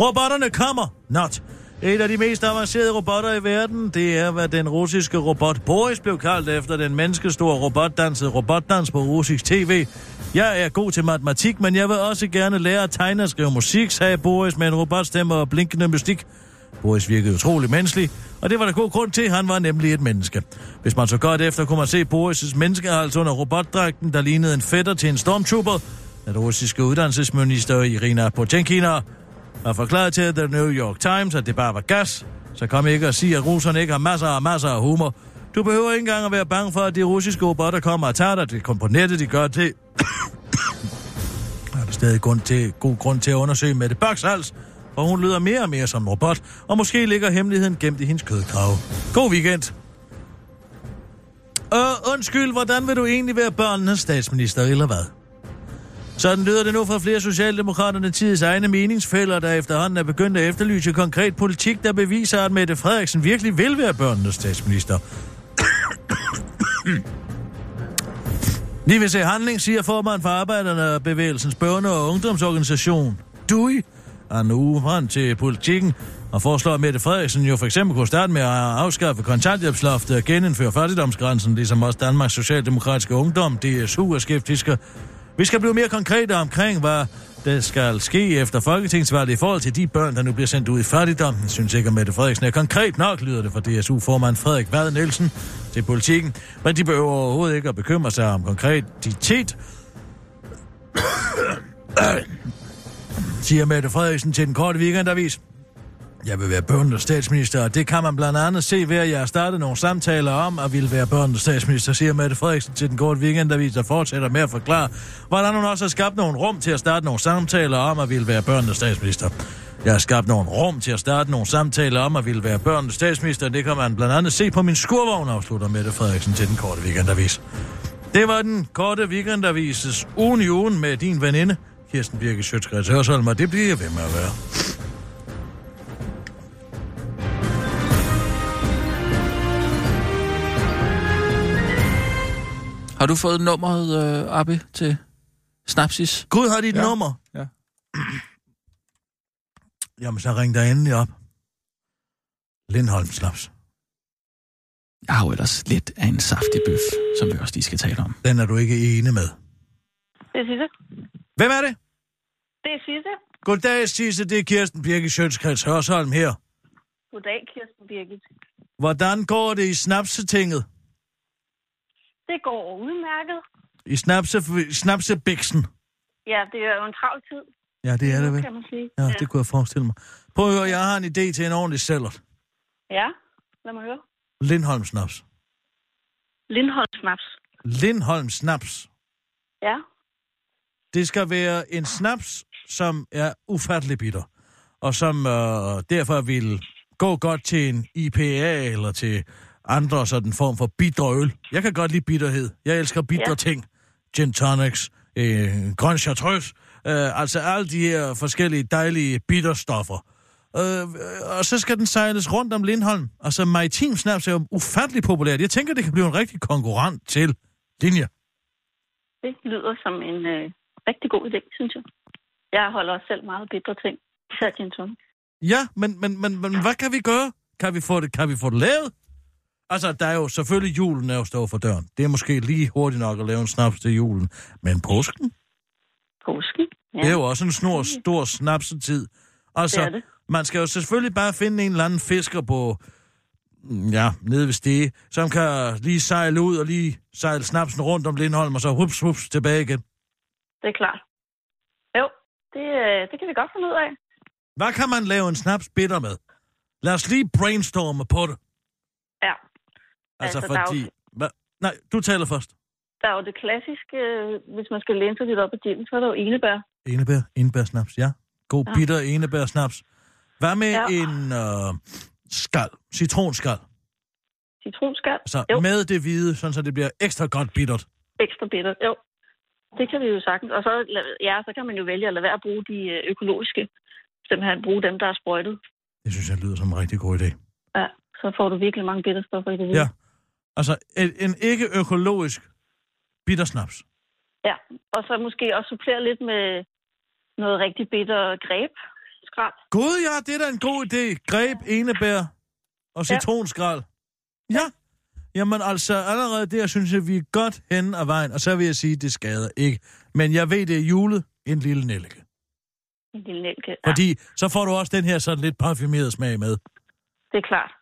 Robotterne kommer. Not. Et af de mest avancerede robotter i verden, det er, hvad den russiske robot Boris blev kaldt efter den menneskestore robotdansede robotdans på russisk tv. Jeg er god til matematik, men jeg vil også gerne lære at tegne og skrive musik, sagde Boris med en robotstemme og blinkende mystik. Boris virkede utrolig menneskelig, og det var der god grund til, han var nemlig et menneske. Hvis man så godt efter, kunne man se Boris' menneskehals under robotdragten, der lignede en fætter til en stormtrooper. Den russiske uddannelsesminister Irina Potenkina har forklaret til The New York Times, at det bare var gas. Så kom ikke og sige, at russerne ikke har masser og masser af humor. Du behøver ikke engang at være bange for, at de russiske robotter kommer og tager dig. Det kom på nettet, de gør til. Der er der stadig grund til, god grund til at undersøge med det hals, og hun lyder mere og mere som en robot, og måske ligger hemmeligheden gemt i hendes kødkrav. God weekend! Øh, undskyld, hvordan vil du egentlig være børnenes statsminister, eller hvad? Sådan lyder det nu fra flere socialdemokraterne tids egne meningsfælder, der efterhånden er begyndt at efterlyse konkret politik, der beviser, at Mette Frederiksen virkelig vil være børnenes statsminister. Lige vil se handling, siger formand for Arbejderne og Bevægelsens Børne- og Ungdomsorganisation. DUI Anu nu frem til politikken og foreslår, at Mette Frederiksen jo for eksempel kunne starte med at afskaffe kontanthjælpsloftet og genindføre fattigdomsgrænsen, ligesom også Danmarks Socialdemokratiske Ungdom, DSU, er skeptiske. Vi skal blive mere konkrete omkring, hvad der skal ske efter folketingsvalget i forhold til de børn, der nu bliver sendt ud i fattigdom. Jeg synes ikke, at Mette Frederiksen er konkret nok, lyder det fra DSU-formand Frederik Vad Nielsen til politikken. Men de behøver overhovedet ikke at bekymre sig om konkretitet siger Mette Frederiksen til den korte weekendavis. Jeg vil være børnenes statsminister, og det kan man blandt andet se ved, at jeg har startet nogle samtaler om at ville være børnenes statsminister, siger Mette Frederiksen til den korte weekendavis, der fortsætter med at forklare, hvordan hun også har skabt nogle rum til at starte nogle samtaler om at ville være børnenes statsminister. Jeg har skabt nogle rum til at starte nogle samtaler om at ville være børnenes statsminister, det kan man blandt andet se på min skurvogn, afslutter Mette Frederiksen til den korte weekendavis. Det var den korte weekendavises ugen i ugen med din veninde, Kirsten Birke Sjøtskreds Hørsholm, og det bliver jeg ved med at være. Har du fået nummeret, øh, Abbe, til Snapsis? Gud har dit ja. Ja. nummer. Ja. Jamen, så ring dig endelig op. Lindholm Slaps. Jeg har jo ellers lidt af en saftig bøf, som vi også lige skal tale om. Den er du ikke enig med. Det er Sisse. Hvem er det? Det er Sisse. Goddag, Sisse. Det er Kirsten Birke Sjøtskreds Hørsholm her. Goddag, Kirsten Birgit. Hvordan går det i snapsetinget? Det går udmærket. I snapse, snapsebiksen? Ja, det er jo en travl tid, Ja, det er det vel. kan man sige. Ja, det kunne jeg forestille mig. Prøv at høre, jeg har en idé til en ordentlig sælger. Ja, lad mig høre. Lindholm Snaps. Lindholm Snaps. Lindholm Snaps. Ja, Det skal være en snaps, som er ufattelig bitter, og som øh, derfor vil gå godt til en IPA eller til andre sådan form for bitter øl. Jeg kan godt lide bitterhed. Jeg elsker bitre ja. Ja. ting. Gin tonics, øh, grøn chartreuse, øh, altså alle de her forskellige dejlige bitterstoffer. Øh, og så skal den sejles rundt om Lindholm. Altså maritim snaps er jo ufattelig populært. Jeg tænker, det kan blive en rigtig konkurrent til linje. det lyder som en øh, rigtig god idé, synes jeg. Jeg holder også selv meget bitre ting. Især gin tonic. Ja, men, men, men, men hvad kan vi gøre? Kan vi få det, kan vi få det lavet? Altså, der er jo selvfølgelig julen er jo stået for døren. Det er måske lige hurtigt nok at lave en snaps til julen. Men påsken, Påsken. Ja, det er jo også en snor, stor snapsetid. Altså, det er det. man skal jo selvfølgelig bare finde en eller anden fisker på, ja, nede ved Stege, som kan lige sejle ud og lige sejle snapsen rundt om Lindholm, og så hups, hups, tilbage igen. Det er klart. Jo, det, øh, det kan vi godt finde ud af. Hvad kan man lave en snaps bitter med? Lad os lige brainstorme på det. Ja. Altså, Altså, er jo- fordi... Hva? Nej, du taler først. Der er jo det klassiske, øh, hvis man skal læne sig lidt op ad gin, så er der jo enebær. Enebær, enebærsnaps, ja. God Ja. bitter enebærsnaps. Hvad med Ja. en øh, skal, citronskal? Citronskal. Altså Jo. med det hvide, sådan så det bliver ekstra godt bittert. Ekstra bitter. Jo. Det kan vi jo sagtens. Og så, ja, så kan man jo vælge at lade være at bruge de øh, økologiske. Simpelthen bruge dem, der er sprøjtet. Det synes jeg lyder som en rigtig god idé. Ja. så får du virkelig mange bitterstoffer i det. Ja. Altså, en, en ikke-økologisk bittersnaps. ja. Og så måske også supplere lidt med noget rigtig bitter greb. Skrald. Gud ja, det er da en god idé. Greb, enebær og citronskrald. Ja. Jamen altså, allerede der synes jeg, vi er godt hen ad vejen. Og så vil jeg sige, det skader ikke. Men jeg ved, det er julet. En lille nellike. En lille nælke. Ja, Fordi så får du også den her sådan lidt parfumerede smag med. det er klart.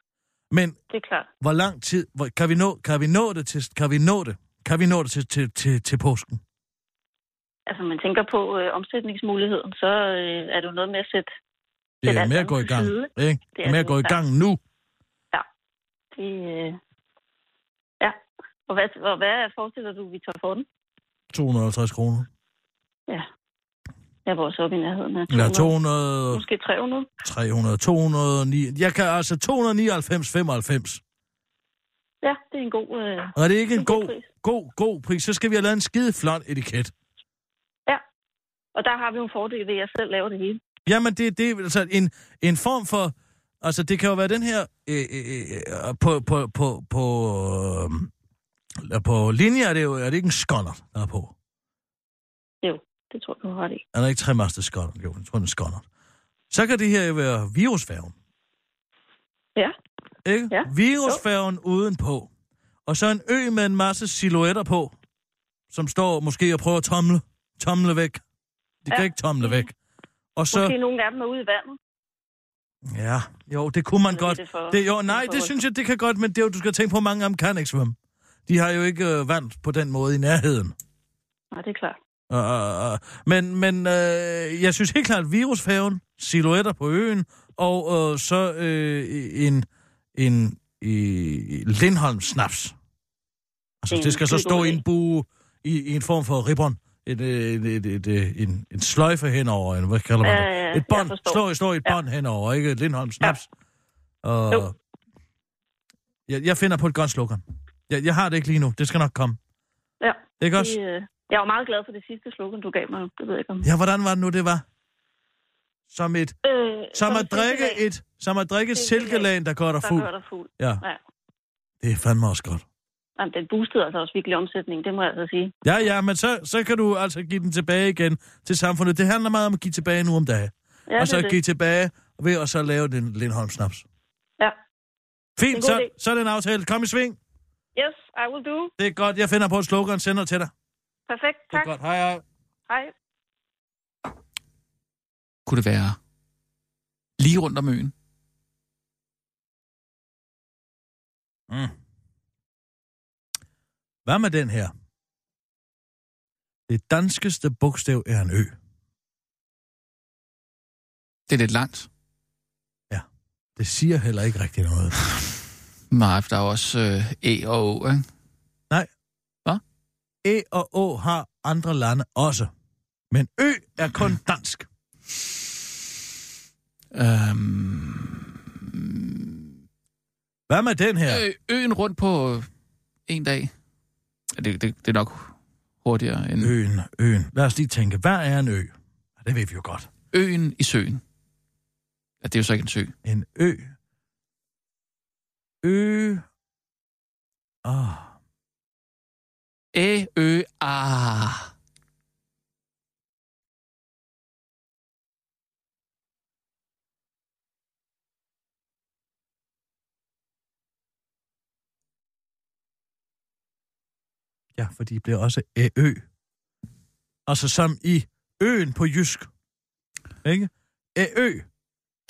Men Det er klart. hvor lang tid, hvor, kan, vi nå, kan vi nå det til, kan vi nå det? Kan vi nå det til, til, til, til påsken? Altså, man tænker på øh, omsætningsmuligheden, så øh, er det jo noget med at sætte Det Det er er med at gå i gang, side. ikke? Det Det er er med at det, gå i ja. gang nu. det... Øh... Ja. Og hvad, og hvad forestiller du, vi tager for den? 250 kroner. Jeg var også oppe i nærheden af Ja, 200. 200, Måske 300. 300, 209. Jeg kan altså 299, 95. Ja, det er en god... Øh... Og er det ikke en En god god, pris. god, god pris, så skal vi have lavet en skide flot etiket. Og der har vi jo en fordel ved, at jeg selv laver det hele. Jamen, det, det er altså en, en form for... Altså, det kan jo være den her... Øh, øh, øh, på, på, på, på, øh, på linje er det jo er det ikke en skonnert, der er på. Jo, det tror jeg, du har ret i. Er der ikke tremastet skonnert? Jo, jeg tror, det er en skonnert. Så kan det her jo være virusfærgen. Ja. Ikke? Ja. Virusfærgen udenpå. Og så en ø med en masse silhuetter på, som står måske og prøver at tomle, tomle væk. De kan Ja. ikke tomle væk. Og så... Måske nogle af dem er ude i vandet. Ja, jo, det kunne man godt. det for- Det, jo, nej, det det synes jeg, det kan godt, men det er jo, du skal tænke på, at mange af dem kan ikke svømme. De har jo ikke øh, vand på den måde i nærheden. Nej, det er klart. Uh, uh, uh. Men, men øh, jeg synes helt klart, virusfærgen, silhuetter på øen, og øh, så øh, en, en i, Lindholm snaps. Altså, Det er det skal en så stå i en bue, i, i en form for ribbon. Et, et, et, et, et, en, en sløjfe henover, en, hvad kalder man Ja, det? ja, ja, et bånd, slår, slår et Ja. bånd henover, ikke? Lindholm snaps. Og, Jo. jeg, jeg finder på et godt slogan. Jeg, jeg har det ikke lige nu. Det skal nok komme. Ja. Ikke også? Det, øh... Jeg var meget glad for det sidste slogan, du gav mig. Det ved jeg ikke om. Ja, hvordan var det nu, det var? Som et Øh, Som at drikke silkelag, et, som at drikke Silkelag, der gør dig Der fuld. gør dig fuld. Ja, Ja. det er fandme også godt. Jamen, den boostede altså også virkelig omsætning, det må jeg altså sige. Ja, ja, men så, så kan du altså give den tilbage igen til samfundet. Det handler meget om at give tilbage nu om dagen. Ja, og så det give tilbage ved at så lave den Lindholm snaps. Ja. Fint, så, idé. så er det en aftale. Kom i sving. Yes, I will do. Det er godt. Jeg finder på et slogan, sender til dig. Perfekt, Det er tak. godt. Hej, hej. Hej. Kunne det være lige rundt om øen? Mm. Hvad med den her? Det danskeste bogstav er en ø. Det er lidt langt. Det siger heller ikke rigtig noget. Nej, for der er også øh, E og O, ikke? Æ og Å har andre lande også. Men Ø er kun dansk. Øhm, Hvad med den her? ø, øen rundt på øh, en dag. Det, det, det er nok hurtigere end. Øen, øen. Lad os lige tænke, hvad er en ø? Det ved vi jo godt. øen i søen. Ja, det er jo så ikke en sø. En ø. Ø. Ah. Æ, ø, ah. Ja, for de bliver også æ, ø. Altså som i øen på jysk. Ikke? Æ, ø.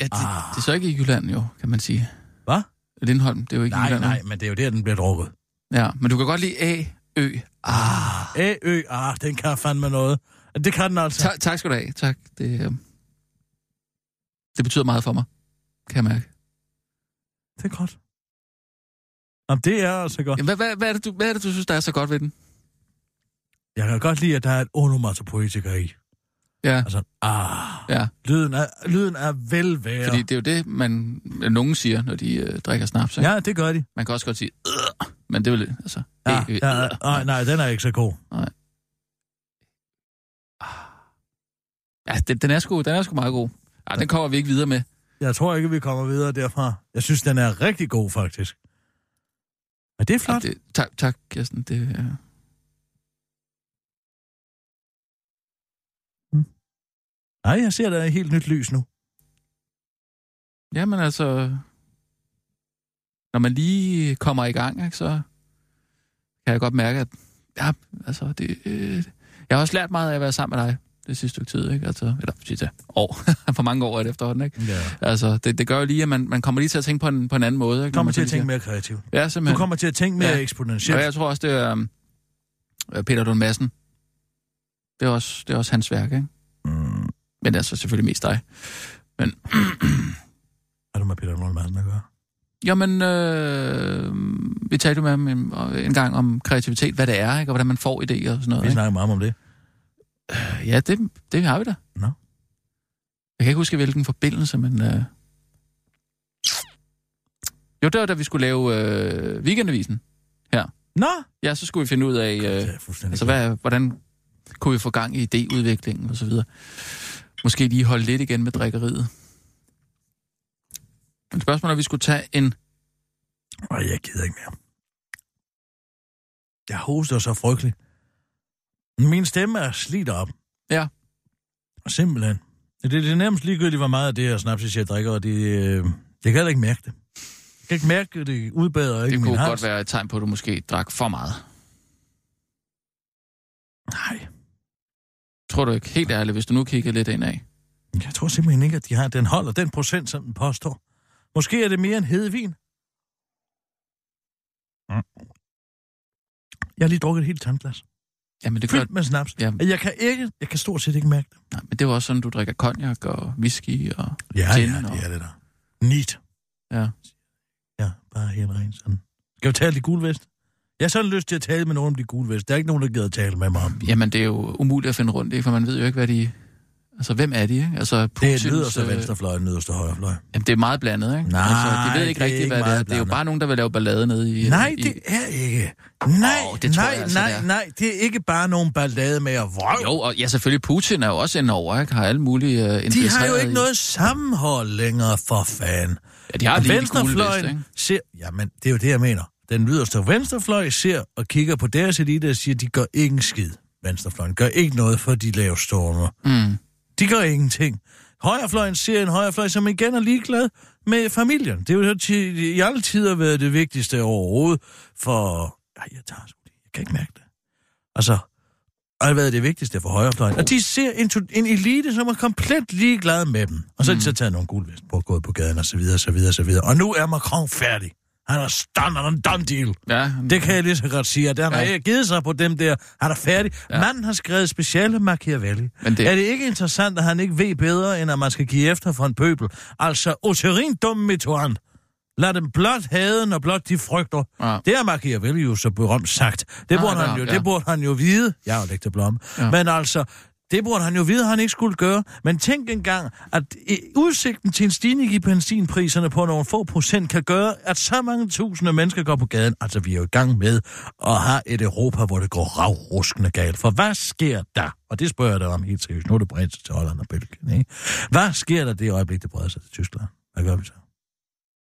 Ja, det, Ah. det er så ikke i Jylland jo, kan man sige. Hvad? Lindholm, det er jo ikke Nej, nej, men det er jo der, den bliver drukket. Ja, men du kan godt lide A, Ø, ah. Æ, ø, ah, den kan fandme noget. Det kan den altså. Ta- tak skal du have. Tak. Det, øh, det betyder meget for mig, kan jeg mærke. Det er godt. Jamen, det er altså godt. Jamen, hvad, hvad, hvad, er det, du, hvad er det, du synes, der er så godt ved den? Jeg kan godt lide, at der er et onomatopoetika i. Ja, Altså, ah, ja. lyden er, lyden er velvære. Fordi det er jo det, man, nogen siger, når de øh, drikker snaps. Ikke? Ja, det gør de. Man kan også godt sige, øh, men det er vel, altså... Ja, øh, øh, ja, øh, nej, nej, den er ikke så god. Ja, den, den, er sgu, den er sgu meget god. Ja, den kommer vi ikke videre med. Jeg tror ikke, vi kommer videre derfra. Jeg synes, den er rigtig god, faktisk. Er det flot? Det, tak, tak, Kirsten. Det, ja. Nej, jeg ser, der er et helt nyt lys nu. Jamen altså, når man lige kommer i gang, ikke, så kan jeg godt mærke, at ja, altså, det, øh, jeg har også lært meget af at være sammen med dig det sidste stykke tid, ikke? Altså, eller sidste år. For mange år er det efterhånden, ikke? Ja. Altså, det, det gør jo lige, at man, man kommer lige til at tænke på en, på en anden måde. Ikke? Du kommer til at tænke siger- mere kreativt. Ja, Du simpelthen. kommer til at tænke mere Ja. eksponentielt. Og jeg tror også, det er um, Peter Lund Madsen. Det er også, det er også hans værk, ikke? Mm. Men altså selvfølgelig mest dig. Men, Er du med Peter Madsen at gøre? jamen, øh, vi talte jo med ham en, en gang om kreativitet, hvad det er, ikke? Og hvordan man får idéer og sådan noget. Vi Ikke? snakker meget om det. Ja, det, det har vi da. Nå. Jeg kan ikke huske, hvilken forbindelse, men... Øh... Jo, det var da vi skulle lave øh, weekendavisen. Nå! Ja, så skulle vi finde ud af, øh, altså, hvad, hvordan kunne vi få gang i idéudviklingen og så videre. Måske lige holde lidt igen med drikkeriet. Men spørgsmålet er, at vi skulle tage en... Ej, jeg gider ikke mere. Jeg hoster så frygteligt. Min stemme er slidt op. Ja. Simpelthen. Det, det er nærmest ligegyldigt, hvor meget af det her snaps, jeg drikker, og det, øh, jeg kan heller ikke mærke det. Jeg kan ikke mærke, at det udbader ikke Det min kunne hals. godt være et tegn på, at du måske drak for meget. Nej, Tror du ikke helt ærligt, hvis du nu kigger lidt indad? jeg tror simpelthen ikke, at de har, den holder den procent, som den påstår. Måske er det mere en hedevin. Mm. Jeg har lige drukket et helt tandglas. Jamen, det gør... Fyldt med snaps. Ja. Jeg kan ikke, jeg kan stort set ikke mærke det. Nej, men det er jo også sådan, du drikker cognac og whisky og... Ja, Gin ja, og- det er det der. Neat. Ja. Ja, bare helt rent sådan. Skal vi tale de gule vest? Jeg har sådan lyst til at tale med nogen om de gule vest. Der er ikke nogen, der gider at tale med mig om. Jamen, det er jo umuligt at finde rundt i, for man ved jo ikke, hvad de... Altså, hvem er de, ikke? Altså, Det er Putins, yderste øh, venstrefløj og yderste højrefløj. Jamen, det er meget blandet, ikke? Nej, altså, de ved ikke rigtigt, hvad det er. meget Det er jo blandet. bare nogen, der vil lave ballade nede i... Nej, i, det er ikke. Nej, Åh, det tror nej, jeg altså, nej, det er. nej. Det er ikke bare nogen ballade med at vrøv. Jo, og ja, selvfølgelig, Putin er jo også inde over, ikke? Har alle mulige uh, De har jo ikke noget sammenhold længere, for fan. Ja, de har lige de gule vest, ikke? ser... Jamen, det er jo det, jeg mener. Den yderste venstrefløj ser og kigger på deres elite og siger, de gør ikke en skid. Venstrefløjen gør ikke noget for de lave stormer. Mm. De gør ingenting. Højrefløjen ser en højrefløj, som igen er ligeglad med familien. Det er jo i alle tider været det vigtigste overhovedet for... Ej, jeg tager sgu det. Jeg kan ikke mærke det. Altså, hvad er det vigtigste for højrefløjen? Og de ser en, en elite, som er komplet ligeglad med dem. Og så har de så taget nogle guldvest på, gået på gaden og så videre, så videre, så videre. Og nu er Macron færdig. Han er stand on done deal. Ja, Det kan jeg lige så godt sige. at Han har Ja. ikke givet sig på dem der. Han er færdig. Ja. Manden har skrevet speciale Machiavelli. Men det- Er det ikke interessant, at han ikke ved bedre, end at man skal give efter for en pøbel? Altså, oterin dum metoan. Lad dem blot hade, når blot de frygter. Ja. Det har Machiavelli jo så berømt sagt. Det burde, han har- jo, ja. det burde han jo vide. Jeg har jo lægt til blomme. Ja. Men altså, det burde han jo vide, at han ikke skulle gøre. Men tænk engang, at udsigten til en stigning i benzinpriserne på nogle få procent kan gøre, at så mange tusinde mennesker går på gaden. Altså, vi er jo i gang med at have et Europa, hvor det går ravruskende galt. For hvad sker der? Og det spørger jeg dig om helt seriøst. Nu er det bredt til Holland og Belgien, ikke? Hvad sker der det øjeblik, det breder sig til Tyskland? Hvad gør vi så?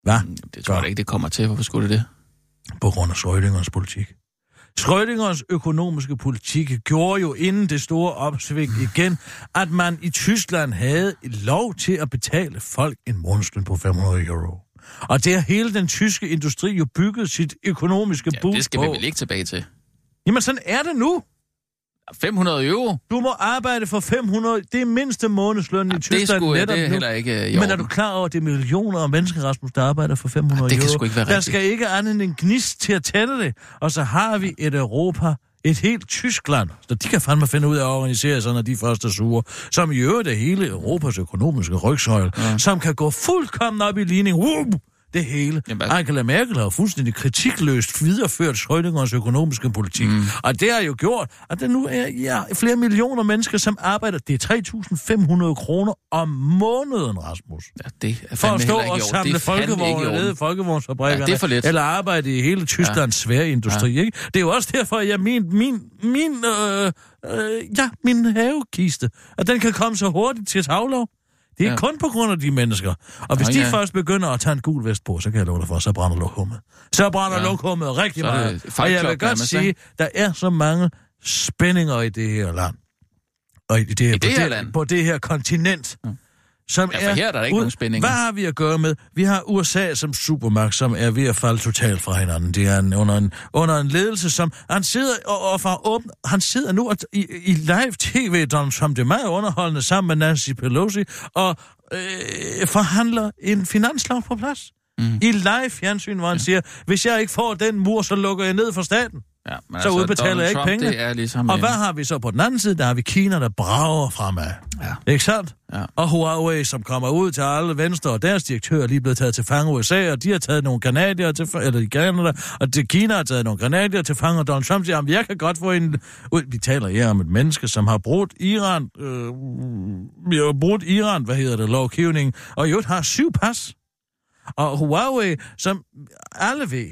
Hvad? det tror jeg ikke, det kommer til. Hvorfor skulle det det? på grund af Schrödingers politik. Schrödingers økonomiske politik gjorde jo inden det store opsving igen, at man i Tyskland havde lov til at betale folk en månedsløn på 500 euro. Og det har hele den tyske industri jo bygget sit økonomiske Ja, bud det skal på. vi vel ikke tilbage til. Jamen sådan er det nu. 500 euro? Du må arbejde for 500. Det er mindste månedsløn i Det, Tyskland skulle, netop det er heller ikke øh, i Men er du klar over, at det er millioner af mennesker, Rasmus, der arbejder for 500 Ja, det kan euro? sgu ikke være Der rigtigt. skal ikke andet end en gnist til at tænde det. Og så har vi et Europa, et helt Tyskland, så de kan fandme finde ud af at organisere sig, når de først er sure, som i øvrigt er hele Europas økonomiske rygsøjle, ja. som kan gå fuldkommen op i ligning. Whoop! Det hele. Jamen, Jamen, Angela Merkel har fuldstændig kritikløst videreført Schrödingers økonomiske politik. Mm. Og det har jo gjort, at der nu er ja, flere millioner mennesker, som arbejder. Det er 3.500 kroner om måneden, Rasmus. Ja, det er For at stå og samle folkevogne nede i folkevognsfabrikkerne. Ja, det er for lidt. Eller arbejde i hele Tysklands ja. svære industri, ja. ikke? Det er jo også derfor, at jeg min, min, min, øh, øh, ja, min havekiste, at den kan komme så hurtigt til tavlov. Det er Ja. ja. kun på grund af de mennesker. Og hvis Nå, de ja. først begynder at tage en gul vest på, så kan jeg love dig for, så brænder lokummet. Så brænder Ja. ja. lokummet rigtig Så meget. Og jeg vil godt sige, der er så mange spændinger i det her land. Og i det, her, I det på, her det, land? på det her kontinent. Ja. Som Ja, for her er der ikke nogen spændinger. Hvad har vi at gøre med? Vi har USA som supermagt, som er ved at falde totalt fra hinanden. Det er en, under, en, under en ledelse, som... Han sidder og, og fra åben, han sidder nu og, i, i live tv, Donald Trump. Det er meget underholdende sammen med Nancy Pelosi, og øh, forhandler en finanslov på plads. Mm. I live fjernsyn, hvor han ja. siger, hvis jeg ikke får den mur, så lukker jeg ned for staten. Ja, men Så udbetaler Donald jeg ikke Trump, pengene. Det er ligesom Og en- hvad har vi så på den anden side? Der har vi Kina, der brager fremad. Ja. Ikke sandt? Ja. Og Huawei, som kommer ud til alle venstre, og deres direktør er lige blevet taget til fange i USA, og de har taget nogle kanadier til eller i Canada, og til Kina har taget nogle kanadier til fange, og Donald Trump siger, at jeg kan godt få en... ud." Vi taler her om et menneske, som har brudt Iran, øh, vi har brudt Iran, hvad hedder det, lovgivning, og i øvrigt har syv pas. Og Huawei, som alle ved,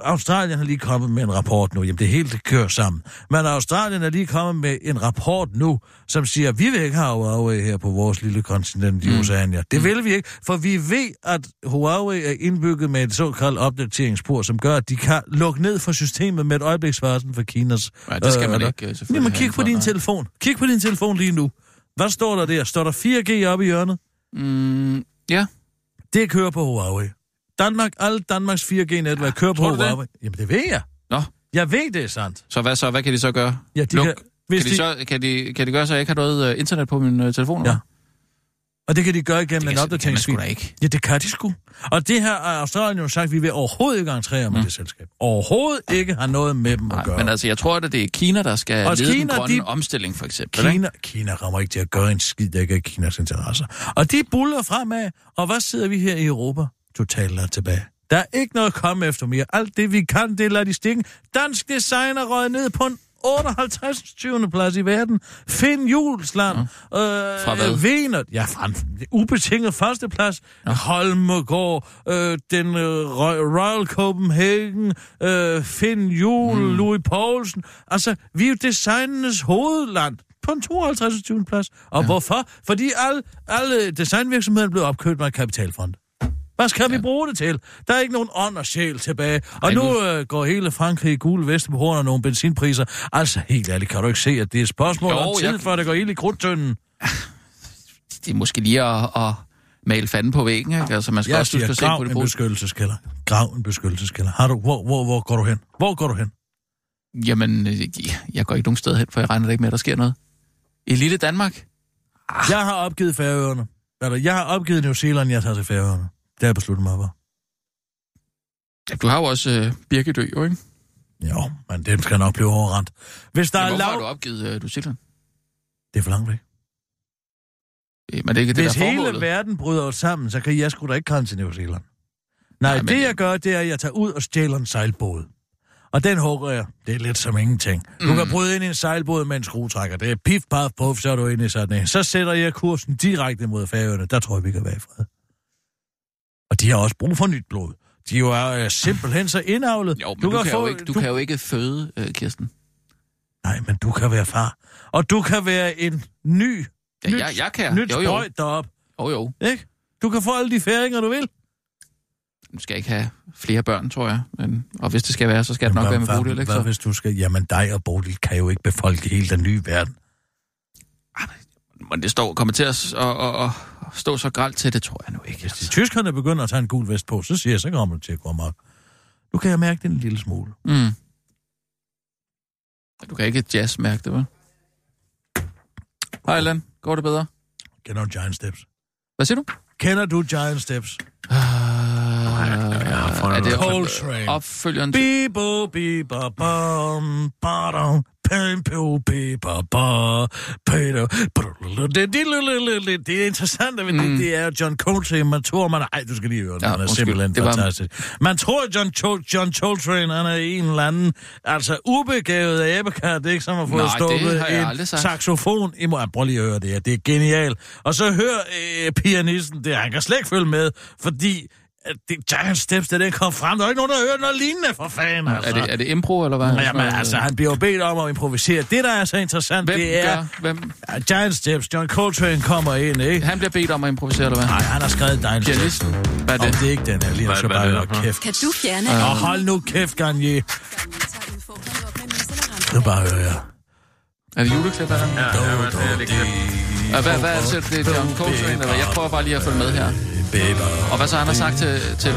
Australien har lige kommet med en rapport nu. Jamen, det hele det kører sammen. Men Australien er lige kommet med en rapport nu, som siger, at vi vil ikke have Huawei her på vores lille kontinent i Mm. Oceania. Det vil vi ikke, for vi ved, at Huawei er indbygget med et såkaldt opdateringsspor, som gør, at de kan lukke ned for systemet med et øjebliksvarsen for Kinas... Ja, det skal man eller- ikke, øh, selvfølgelig Jamen, kig på din nej. telefon. Kig på din telefon lige nu. Hvad står der der? Står der 4G oppe i hjørnet? Mm, ja, Det kører på Huawei. Danmark, alle Danmarks 4G-netværk kører på det? Huawei. Jamen, det ved jeg. Nå. Jeg ved, det er sandt. så hvad så? Hvad kan de så gøre? Ja, de Luk. kan, hvis Kan de, de, så, kan, de, kan de gøre, så jeg ikke har noget uh, internet på min uh, telefon? Ja. Og det kan de gøre igennem Det en det opdateringsfil. da ikke. Ja, det kan de sgu. Og det her har Australien jo sagt, at vi vil overhovedet ikke entrere med Mm. det selskab. Overhovedet ikke have noget med dem Nej, at gøre. men altså, jeg tror, at det er Kina, der skal Og lede Kina, den grønne de- omstilling, for eksempel. ikke? Kina, Kina kommer ikke til at gøre en skid, der ikke er Kinas interesser. Og de buller fremad, og hvad sidder vi her i Europa? Totalt er tilbage. Der er ikke noget at komme efter mere. Alt det, vi kan, det lader de stikke. Dansk designer røget ned på en 58. 20. plads i verden. Finn Julesland. Øh, Fra hvad? Vener. Ja, fra en ubetinget førsteplads. Holmegård. Øh, den øh, Roy- Royal Copenhagen. Øh, Finn Jul. Mm. Louis Poulsen. Altså, vi er jo designernes hovedland på en 52. 20. plads. Og ja. hvorfor? Fordi alle, alle designvirksomheder blev opkøbt med en kapitalfond. Hvad skal ja. vi bruge det til? Der er ikke nogen ånd og sjæl tilbage. Og Ej, nu øh, går hele Frankrig i gule veste på grund af nogle benzinpriser. Altså, helt ærligt, kan du ikke se, at det er et spørgsmål Jo, om tid, jeg- før det går ild i krudtønden? Det er måske lige at, at male fanden på væggen, ikke? Altså, man skal Jeg også huske at se på det en beskyttelseskælder. Grav en beskyttelseskælder. Har du, hvor, hvor, hvor går du hen? Hvor går du hen? Jamen, øh, jeg går ikke nogen sted hen, for jeg regner da ikke med, at der sker noget. I lille Danmark? Jeg har opgivet Færøerne. Eller, jeg har opgivet New Zealand, jeg tager til Færøerne. Det har jeg besluttet mig for. Ja, Du har jo også øh, Birkedø, jo, ikke? Jo, men den skal nok blive overrendt. Hvis der Ja, er hvorfor har du lav... opgivet øh, New Zealand? Det er for langt væk. Øh, Men det er ikke det, Hvis der er hele formålet. verden bryder os sammen, så kan jeg sgu da ikke komme til New Zealand. Nej, Nej, men det jeg gør, det er, at jeg tager ud og stjæler en sejlbåd. Og den hugger jeg. Det er lidt som ingenting. Du Mm. kan bryde ind i en sejlbåd med en skruetrækker. Det er pif, paf, puff, så er du inde i sådan en. Så sætter jeg kursen direkte mod færøerne. Der tror jeg, vi kan være i fred. De har også brug for nyt blod. De er jo øh, simpelthen så indavlet. Jo, men du, du, kan, få, jo ikke, du, kan jo ikke føde, øh, Kirsten. Nej, men du kan være far. Og du kan være en ny, Ja, nyt, jeg, jeg kan. nyt jo, jo. derop. jo, jo. Ikke? Du kan få alle de færinger, du vil. Du skal ikke have flere børn, tror jeg. Men, og hvis det skal være, så skal det nok hvad, være med Bodil, ikke? Hvad hvis du skal... Jamen, dig og Bodil kan jo ikke befolke hele den nye verden. Men det står, kommer til at, at, at, at stå så gralt til, det tror jeg nu ikke. Hvis de Altså. tyskerne begynder at tage en gul vest på, så siger jeg, så kommer det til at gå amok. Nu kan jeg mærke det en lille smule. Mm. Du kan ikke jazz-mærke det, vel? Hej, Allan. Går det bedre? Kender du Giant Steps? Hvad siger du? Kender du Giant Steps? Uh, er det Coltrane. opfølgeren til... Bibo, biba, bam, badam, det, er interessant, at Mm. det, det er John Coltrane. Man tror, man. Ej, du skal lige høre den. Ja, den er undskyld. simpelthen Det var- fantastisk. Man tror, at John, Chol- John Coltrane, han er en eller anden, altså ubegavet æbekat, ikke, som har fået Nej, det stukket en saxofon. I må, ja, prøv lige at høre det her. Det er genialt. Og så hør øh, pianisten det, han kan slet ikke følge med, fordi at det Giant Steps, da det kom frem, der er ikke nogen, der hørt noget lignende for fanden, altså. Er det, er det impro, eller hvad? Jamen, altså, han bliver jo bedt om at improvisere. Det, der er så interessant, Hvem det er... gør? Hvem? Ja, Giant Steps, John Coltrane kommer ind, ikke? Han bliver bedt om at improvisere, eller hvad? Nej, han har skrevet Giant Steps. Pianisten? Hvad er Om det? det er ikke den her, lige Hvad- skal hvad bare det noget? kæft. Kan du fjerne Og hold nu kæft, Garnier. Nu bare høre her. Er det juleklip, eller? Ja, ja, det er lidt klip. Hvad, hvad er det, selv? det er John Coltrane, eller hvad? Jeg prøver bare lige at følge med her. Og hvad så han har sagt til, til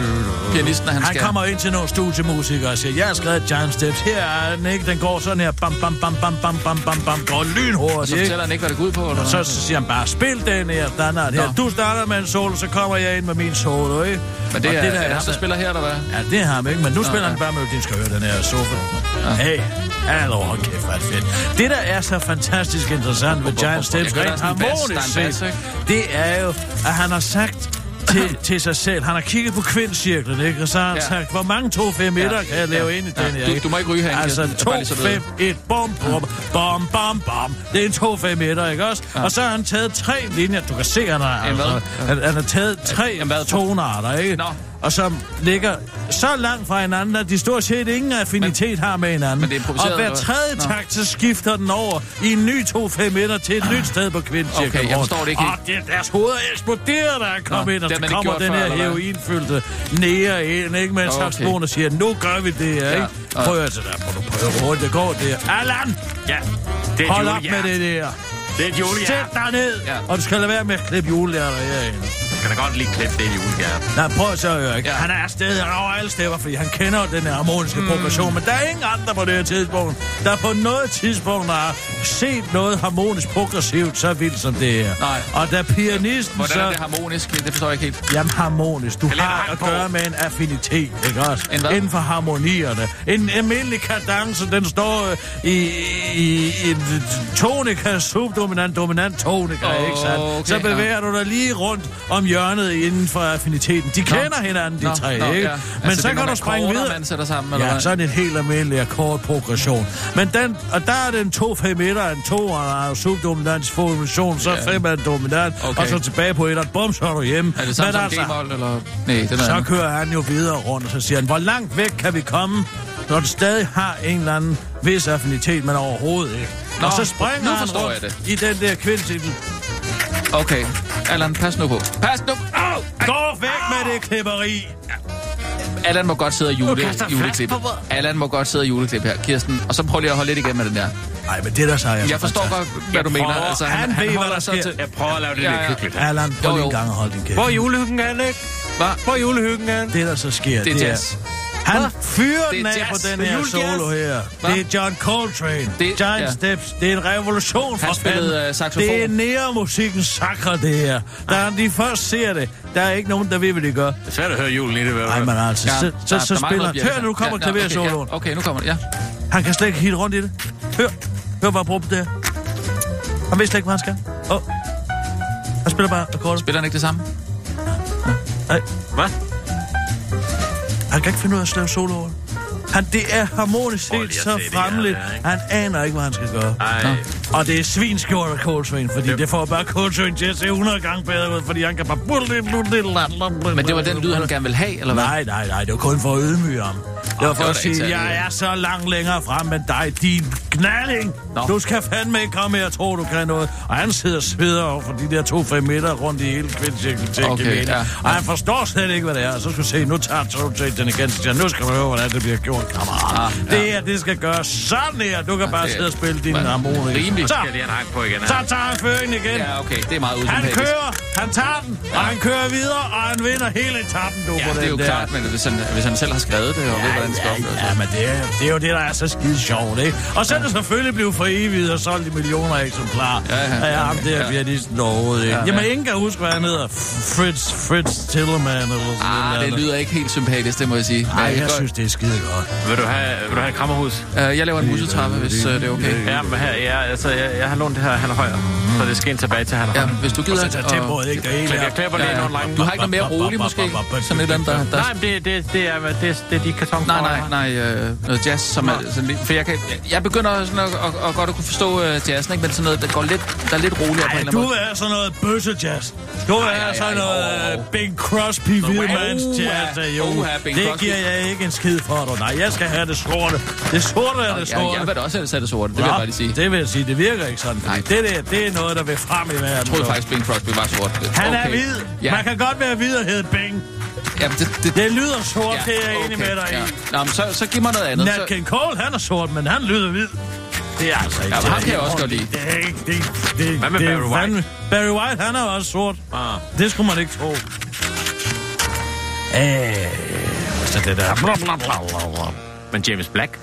pianisten, at han, Han skal... kommer ind til nogle studiemusikere og siger, jeg har skrevet Giant Steps. Her er den, ikke? Den går sådan her. Bam, bam, bam, bam, bam, bam, bam, bam. Går Og lynhurtigt, så fortæller han ikke, hvad det går ud på, eller Og så hvad? siger han bare, spil den her standard her. Nå. Du starter med en solo, så kommer jeg ind med min solo, ikke? Men det Og er, der er det ham, så- der spiller her, eller hvad? Ja, det er ham, ikke? Men nu spiller ja. han bare melodien, skal høre den her sofa. Hey, hallo, hold kæft, hvor er det fedt. Det, der er så fantastisk interessant ved Giant Steps, rent harmonisk er set, det er jo, at han har sagt til, til sig selv, han har kigget på kvindcirklen, ikke? Og så har han Ja. sagt, hvor mange 2-5 meter Ja. kan jeg lave Ja. ind i Ja. den her, Du- du må ikke ryge herinde, Altså, Kirsten. Det er bare lige så 2, du ved. 5, 1, bom, bom, bom, bom, bom. Det er en 2-5 meter, ikke også? Og så har han taget tre linjer, du kan se, han har, altså, han, han har taget tre tonarter, ikke? Nå. Og som ligger så langt fra hinanden, at de stort set ingen affinitet har med hinanden. men det er og hver tredje takt, så skifter den over i en ny 2-5 meter til et nyt sted på kvindcirklen. Okay, jeg forstår det ikke Og det, deres hoveder eksploderer, da han kom Nå, ind, og så kommer den før, her heroinfyldte nære ind, ikke? Med en Okay. og siger, nu gør vi det her, Ja. ikke? Ja. Prøv at der, prøv at prøve, det går der. Allan, Ja, det er hold op med det der. Det er et julehjert. Sæt dig ned, Ja. og du skal lade være med at klippe julehjerter herinde. Kan da godt lige klippe det julehjert. Nej, prøv så ikke? Ja. Ja. Han er afsted, han er over alle steder, fordi han kender den her harmoniske mm. progression, men der er ingen andre på det her tidspunkt, der på noget tidspunkt har set noget harmonisk progressivt så vildt som det her. Nej. Og da pianisten Hvordan så... er det harmonisk? Det forstår jeg ikke helt. Jamen harmonisk. Du lidt har at på. gøre med en affinitet, ikke også? En hvad? Inden for harmonierne. En almindelig kadence, den står i, i, i en tonika, subdominant, dominant tonika, Åh, ikke sandt? okay, Så bevæger du dig lige rundt om hjørnet inden for affiniteten. De kender hinanden, de Nå, tre, nå, ikke? ja. Men Altså, så det kan du springe videre. man sætter sammen, eller Ja, hvad? sådan en helt almindelig akkordprogression. Men den, og der er den 2-5 meter, en 2 og subdominant formation, så Ja. 5 er dominant, Okay. og så tilbage på et, og bum, så er du hjemme. Er det samme Men som G-mol, eller... Nej, det er så andet. kører han jo videre rundt, og så siger han, hvor langt væk kan vi komme, når du stadig har en eller anden vis affinitet, men overhovedet ikke. Nå, og så springer nu han forstår rundt jeg i den der kvindtitel. Okay. Allan, pas nu på. Pas nu! Au! Gå væk med det klipperi! Allan må godt sidde og jule, juleklip. Allan må godt sidde og juleklip her. Kirsten, og så prøv lige at holde lidt igen med den der. Nej, men det der så er jeg Jeg forstår godt, hvad du mener. Altså, han ved, hvad der sker. til... Jeg prøver at lave det Ja, lidt ja. hyggeligt. Allan, prøv lige en gang at holde din kæft. Hvor er julehyggen er ikke? Hvad? Hvor er julehyggen er Det, der så sker, Det er jazz. Han fyrer er den af på den er her solo her. Hva? Det er John Coltrane. Det- Det, Giant ja. Steps. Det er en revolution for Han spillede, fanden. øh, saxofon. Det er nære-musikkens sakre, det her. Da de først ser det, der er ikke nogen, der ved, hvad de gør. Det er svært at høre julen i det, ved Nej, men altså, så, så, så spiller han. Hør, nu kommer ja, klaversoloen. Okay, okay, nu kommer det, ja. Han kan slet ikke helt rundt i det. Hør, hør bare brugt det. Han ved slet ikke, hvad han skal. Åh. Oh. Han spiller bare akkorder. Spiller han ikke det samme? Nej, Hvad? Han kan ikke finde ud af at lave solo over. Han, det er harmonisk set så det ikke? Han aner ikke, hvad han skal gøre. Ej. Og det er svinskjort af Coltrane, fordi Yep. det får bare Coltrane til at se 100 gange bedre ud, fordi han kan bare... Men det var den lyd, han gerne ville have, eller hvad? Nej, nej, nej, det var kun for at ydmyge ham. Det var for at sige, jeg er så langt længere frem med dig, din knalding. Nå. Du skal fandme ikke komme her og tro, du kan noget. Og han sidder og sveder over for de der to-fem meter rundt i hele kvindcirklen til Okay, ja, ja, Og han forstår slet ikke, hvad det er. Og så skulle se, nu tager Totally den igen, så nu skal du høre, hvordan det bliver gjort, kammerat. Ah, Ah, ja. Det her, det skal gøres sådan her. Du kan bare det er- sidde og spille din Men harmonika. rimeligt. Så, Skal jeg hang på igen? så tager han føringen igen. Ja, okay, det er meget Han usympatisk. kører, han tager den, og han kører videre, og han vinder hele etappen, du, Ja, på det er jo der. klart, men hvis han, hvis han selv har skrevet det, og ved, hvordan det skal opføres. Ja, men det er, det er jo det, der er så skide sjovt, ikke? Og så er det selvfølgelig blevet for evigt og solgt i millioner eksemplarer. Ja, ja, ja, ja, ham der ja. pianisten overhovedet, ikke? Ja, ja. Jamen, ingen kan huske, hvad han hedder. Fritz, Fritz Tillerman eller sådan Ah, noget. det lyder ikke helt sympatisk, det må jeg sige. Nej, jeg godt. synes, det er skide godt. Vil du have, vil du have et krammerhus? Øh, jeg laver en musetrappe, hvis øh, det er okay. Ja, men her, ja, altså, jeg, jeg har lånt det her, han er højere. Så det skal ind tilbage til, han Ja, hvis du gider... Så tager tempoet ikke det hele. Men jeg klipper lige nogle lange... Du har ikke noget mere roligt, måske? Sådan et eller andet, der... der Nej, men det, det, det, er, det, det er de kartonker. Nej, nej, nej, øh, noget jazz, som er sådan lidt... For jeg, kan, jeg, begynder sådan at, at, at godt at kunne forstå øh, jazzen, ikke? Men sådan noget, der går lidt, der er lidt roligere på en Ej, eller anden du måde. vil have sådan noget bøssejazz. Du vil Ej, have sådan noget øh, Bing Crosby hvidmands Uha, jazz. øh, Jo, det giver jeg ikke en skid for dig. Nej, jeg skal have det sorte. Det sorte er det Ja, sorte. jeg vil også have det sorte, det vil jeg bare lige sige. Det vil jeg sige. Det virker ikke sådan. Nej. Nej. Det der, det er noget, der vil frem i verden. Jeg troede faktisk, Bing Crosby var sort. Han er Okay. hvid. Ja, Man kan godt være hvid og hedde Bing. Jamen, det, det, Det lyder sort, det er jeg enig med dig ja. i. Nå, men så, så giv mig noget andet. Nat King Cole, han er sort, men han lyder hvid. Det er altså ikke Ja, ham kan jeg også godt lide. Det er ikke... Det, det, Hvad med det er Barry White? fandme- Barry White, han er også sort. Ah. Det skulle man ikke tro. Øh, så det der... Men James Black?